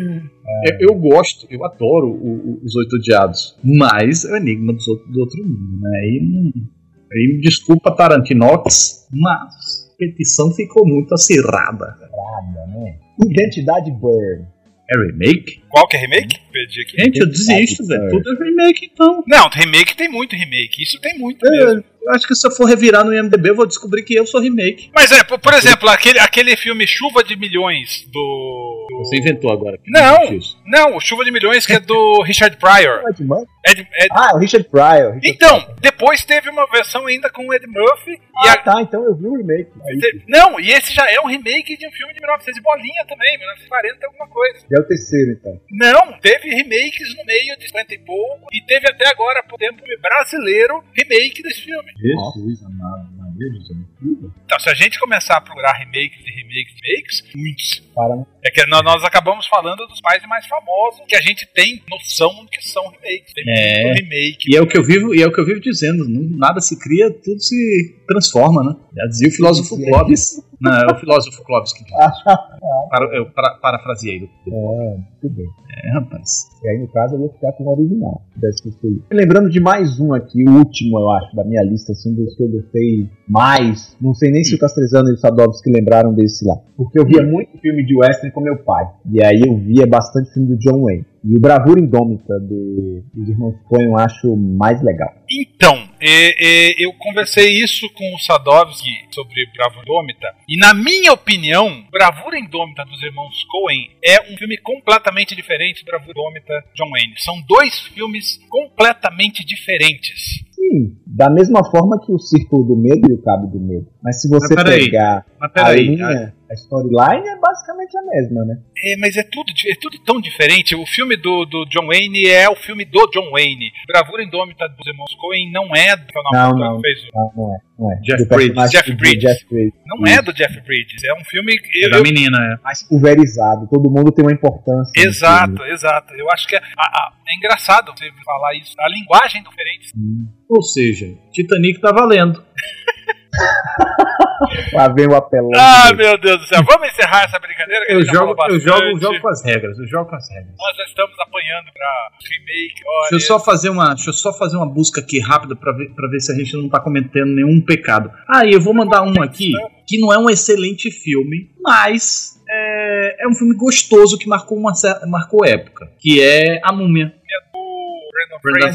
Eu, eu gosto, eu adoro o- o- os Oito Odiados, mas é o Enigma dos outro, do Outro Mundo, né? Aí me desculpa, Tarantinox, mas a petição ficou muito acirrada. Nada, né? Identidade Burn. É remake? Qual que é remake? Perdi aqui. Gente, eu desisto, velho. Tudo é remake, então. Não, remake tem muito remake. Isso tem muito Eu, mesmo. eu acho que se eu for revirar no IMDB, eu vou descobrir que eu sou remake. Mas é, por, por exemplo, aquele, aquele filme Chuva de Milhões do. do- Você inventou agora. Não. isso. Não, Chuva de Milhões que é do *laughs* Richard Pryor. Ed Murphy? Ed- Ed- Ah, o Richard Pryor. Richard Então, depois teve uma versão ainda com o Ed Murphy. E Ah, a- tá, então eu vi o remake. Te- Não, e esse já é um remake de um filme de 1900 e bolinha também, 1940 alguma coisa. já é o terceiro, então. Não, teve remakes no meio de 50 e pouco, e teve até agora, por tempo, brasileiro remake desse filme. Jesus amado. Meu Deus, é Então, se a gente começar a procurar remakes e remakes e remakes, muitos. Para É que nós, nós acabamos falando dos mais e mais famosos, que a gente tem noção do que são remakes. Tem É. muito remake. E é o que eu vivo, e é o que eu vivo dizendo, nada se cria, tudo se transforma, né? Já dizia o filósofo Sim. Clóvis. Não, é o filósofo Clóvis que diz. Para, eu para, parafraseei. É, muito bem. É, rapaz. E aí, no caso, eu ia ficar com o original. Lembrando de mais um aqui, o último, eu acho, da minha lista, assim, dos que eu gostei mais. Não sei nem se o Castrezano e o Sadovski lembraram desse lá. Porque eu via muito filme de western com meu pai. E aí eu via bastante filme do John Wayne. E o Bravura Indômita do, dos Irmãos Coen eu acho mais legal. Então, é, é, eu conversei isso com o Sadovski sobre Bravura Indômita, e na minha opinião, Bravura Indômita dos Irmãos Coen é um filme completamente diferente de Bravura Indômita John Wayne. São dois filmes completamente diferentes. Sim, da mesma forma que o Círculo do Medo e o Cabo do Medo. Mas se você Mas pegar Mas a peraí. linha, a storyline é basicamente a mesma, né? É, mas é tudo, é tudo tão diferente. O filme do, do John Wayne é o filme do John Wayne. Bravura Indômita dos Irmãos Coen não é do Não, não. que fez o- Não, não é. Não é. Jeff Bridges. Jeff Bridges. Jeff Bridges. Não é do Jeff Bridges. É um filme. É Eu, da menina, é. mais pulverizado. Todo mundo tem uma importância. exato, exato. Eu acho que é, a- a- é engraçado você falar isso. A linguagem é diferente. Ou seja, Titanic tá valendo. *laughs* *laughs* Lá vem o apelão. Ah, meu Deus do céu. Vamos encerrar essa brincadeira? que Eu jogo, eu jogo, jogo com as regras, eu jogo com as regras. Nós já estamos apanhando pra remake. Olha, Deixa eu só fazer uma, deixa eu só fazer uma busca aqui rápida pra ver, pra ver se a gente não tá cometendo nenhum pecado. Ah, e eu vou mandar um aqui que não é um excelente filme, mas é, é um filme gostoso que marcou uma marcou época, que é A Múmia.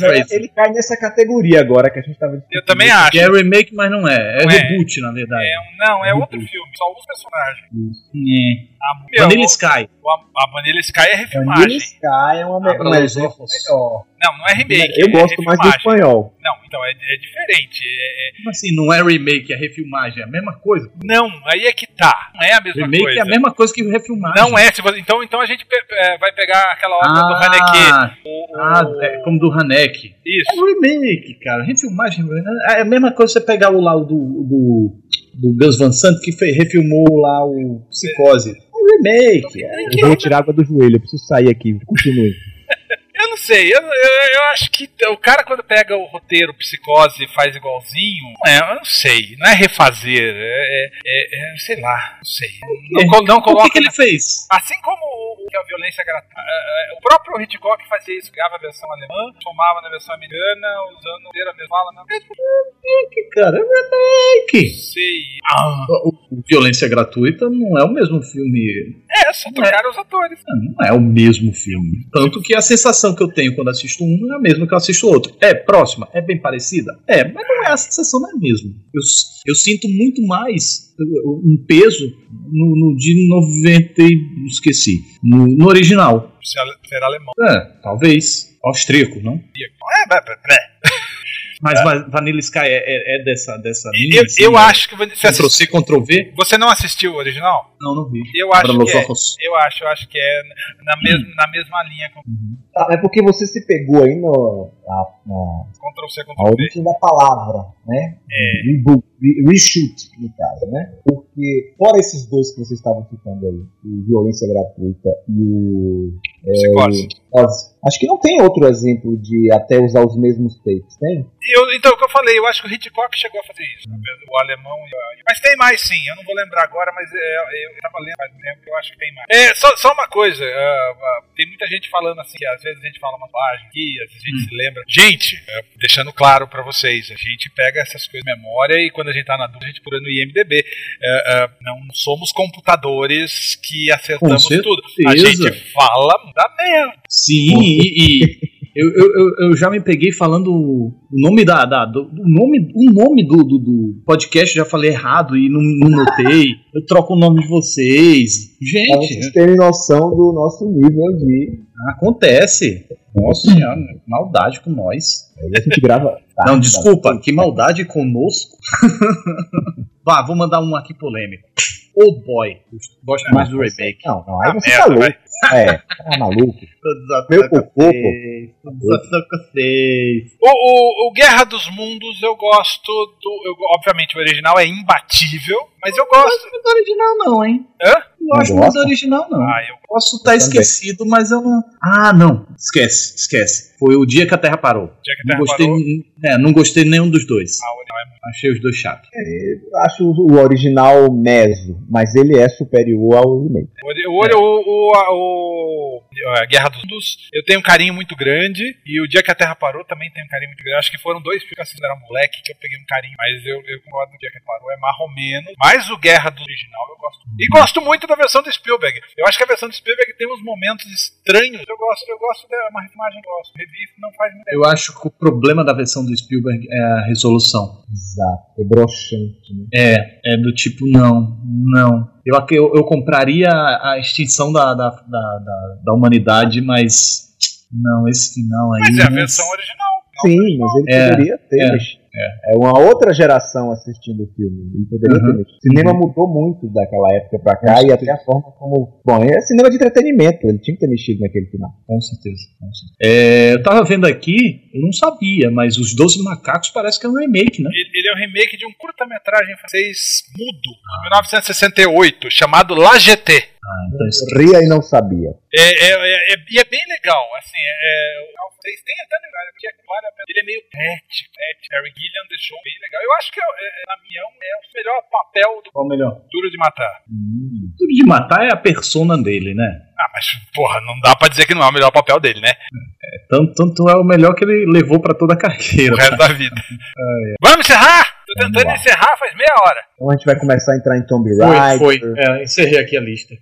É- ele cai nessa categoria agora que a gente tava Eu também acho. Que é remake, mas não é, é Não é. reboot na verdade. É não, é outro filme, só os personagens. É. A, meu, Vanilla Sky. a, a Vanilla Sky é Vanilla refilmagem. Sky é uma um os exemplo ojos. melhor. Não, não é remake. Eu é gosto mais do refilmagem. espanhol. Não, então é, é diferente. É- é- Como assim, não é remake, é refilmagem, é a mesma coisa. não, aí é que tá. Não é a mesma remake coisa. é a mesma coisa que refilmagem. Não é. Se você, então, então a gente pe- é, vai pegar aquela obra do Haneke. Ah, O, ah, é como do Haneke. Isso. É remake, cara. Refilmagem. É a mesma coisa você pegar o lá do, do, do Gus Van Sant que refilmou lá o Psicose. Remake. É. Eu vou tirar água do joelho, eu preciso sair aqui. Continue. *laughs* Eu não sei, eu, eu, eu acho que o cara quando pega o roteiro psicose e faz igualzinho, não é, eu não sei, não é refazer, é, é- é- é, sei lá, não sei. Não, não O que, coloca. que ele fez? Assim como o, que a violência gratuita. é, é, O próprio Hitchcock fazia isso, grava a versão alemã, tomava na versão americana, usando a mesma fala, não Que, cara, é remake. sei. Ah, O- o Violência Gratuita não é o mesmo filme. é, só trocaram os atores. Não é o mesmo filme. Tanto que a sensação que eu tenho quando assisto um não é a mesma que eu assisto o outro. É próxima? É bem parecida? É, mas não é a sensação, não é mesmo. Eu, eu sinto muito mais um peso no, no de 90 e... esqueci. No, no original. Ser alemão. É, talvez. Austríaco, não? É, é, é, é. Mas Va- Vanilla Sky é, é- é dessa, dessa linha? Eu, assim, eu é acho que. Você, Ctrl C, Ctrl V? você não assistiu o original? Não, não vi. Eu acho Abra los que é. Eu acho, eu acho que é na, mesma, na mesma linha com Tá, é porque você se pegou aí no, na, na, Ctrl C, a Ctrl V. origem da palavra, né? É. Reboot, re- reshoot, no caso, né? Porque, fora esses dois que vocês estavam citando aí, o Violência Gratuita e o. Psicose. Psicose, Acho que não tem outro exemplo de até usar os mesmos takes, tem? Eu, então, o que eu falei, eu acho que o Hitchcock chegou a fazer isso. O alemão. e o- Mas tem mais sim, eu não vou lembrar agora, mas é, eu tava lendo faz um tempo, eu acho que tem mais. É, só, só uma coisa, ah, ah, tem muita gente falando assim, às vezes a gente fala uma página aqui, às vezes a gente se lembra. Gente, é, deixando claro pra vocês, a gente pega essas coisas de memória e quando a gente tá na dúvida, a gente procura no IMDB. É, é, não somos computadores que acertamos tudo. A gente fala da merda. Sim, e, e eu, eu, eu- eu já me peguei falando o nome da, da- do, do nome, o nome do, do, do podcast, já falei errado e não, não notei. Eu troco o nome de vocês. Pra vocês Gente, terem noção do nosso nível de. acontece. Nossa senhora, maldade com nós. Aí a gente grava. Não, desculpa, que maldade conosco. *laughs* Vá, vou mandar um aqui polêmico. Oh Boy. Gosto mais do remake. Não, não, aí Ah, você merda, tá louco. É, tá maluco. Todos Meu cocô, vocês, Todos só com vocês. O, o, o Guerra dos Mundos eu gosto do. eu- obviamente o original é imbatível, mas eu Não gosto. gosto muito do original, não, hein? Hã? Não gosto Não muito do original, não. Ah, eu Posso estar também. esquecido, mas eu não. Ah, não. Esquece, esquece. Foi o dia que a Terra parou. tinha que Não ter gostei, parou. é, não gostei nenhum dos dois. Ah, é Achei os dois chatos. Eu acho o original meso, mas ele é superior ao remake. O, o, o, o, a- o- a Guerra dos Mundos, eu tenho um carinho muito grande. E o Dia que a Terra Parou também tenho um carinho muito grande. Acho que foram dois filmes assim, eu era moleque que eu peguei um carinho. Mas eu, eu concordo que o Dia que a Terra Parou é mais ou menos. Mas o Guerra do original eu gosto. E gosto muito da versão do Spielberg. Eu acho que a versão do Spielberg tem uns momentos estranhos. Eu gosto, eu gosto da uma refilmagem, eu gosto. Revista não faz muito Eu acho que o problema da versão do Spielberg é a resolução. Exato. É broxante, né? É, é do tipo, não, não. Eu, eu, eu compraria a extinção da, da, da, da, da humanidade, mas. Não, esse final aí. Mas é a versão original. Sim, mas ele É, poderia ter. é, mexido. É uma outra geração assistindo o filme. Ele poderia Uhum. ter mexido. O cinema mudou muito daquela época pra cá e até a forma como. Bom, é cinema de entretenimento. Ele tinha que ter mexido naquele final. Com certeza. com certeza. É, eu tava vendo aqui, eu não sabia, mas os Doze Macacos parece que é um remake, né? Ele, ele é um remake de um curta-metragem francês mudo, de 1968, chamado La GT. Ah, então isso Ria e não sabia. É, é, é, é- e é bem legal, assim, é, é, vocês têm até legal, porque pena. Ele é meio pet, pet. Harry Gilliam deixou bem legal. Eu acho que, é, é, na minha é o melhor papel do Qual o melhor? Duro de Matar. Tudo de matar é a persona dele, né? Ah, mas, porra, não dá pra dizer que não é o melhor papel dele, né? Tanto, tanto é o melhor que ele levou pra toda a carreira. O resto da vida. *laughs* Vamos encerrar? Tentando encerrar faz meia hora. Então a gente vai começar a entrar em Tomb Foi, Raider. foi. É, encerrei aqui a lista. É.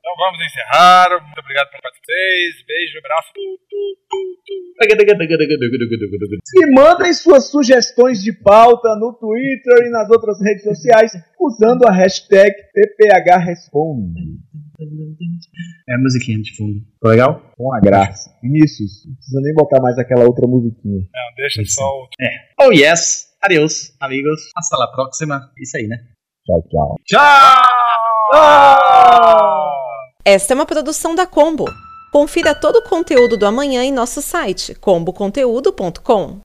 Então vamos encerrar. Muito obrigado pela participação de vocês. Beijo, abraço. E mandem suas sugestões de pauta no Twitter e nas outras redes sociais usando a hashtag PPHResponde. É a musiquinha de fundo. Ficou legal? Com a graça. Vinícius, não precisa nem botar mais aquela outra musiquinha. Não, deixa só o. Oh yes! Adeus, amigos. Hasta la próxima. Isso aí, né? Tchau, tchau. Tchau! Esta é uma produção da Combo. Confira todo o conteúdo do amanhã em nosso site comboconteúdo.com.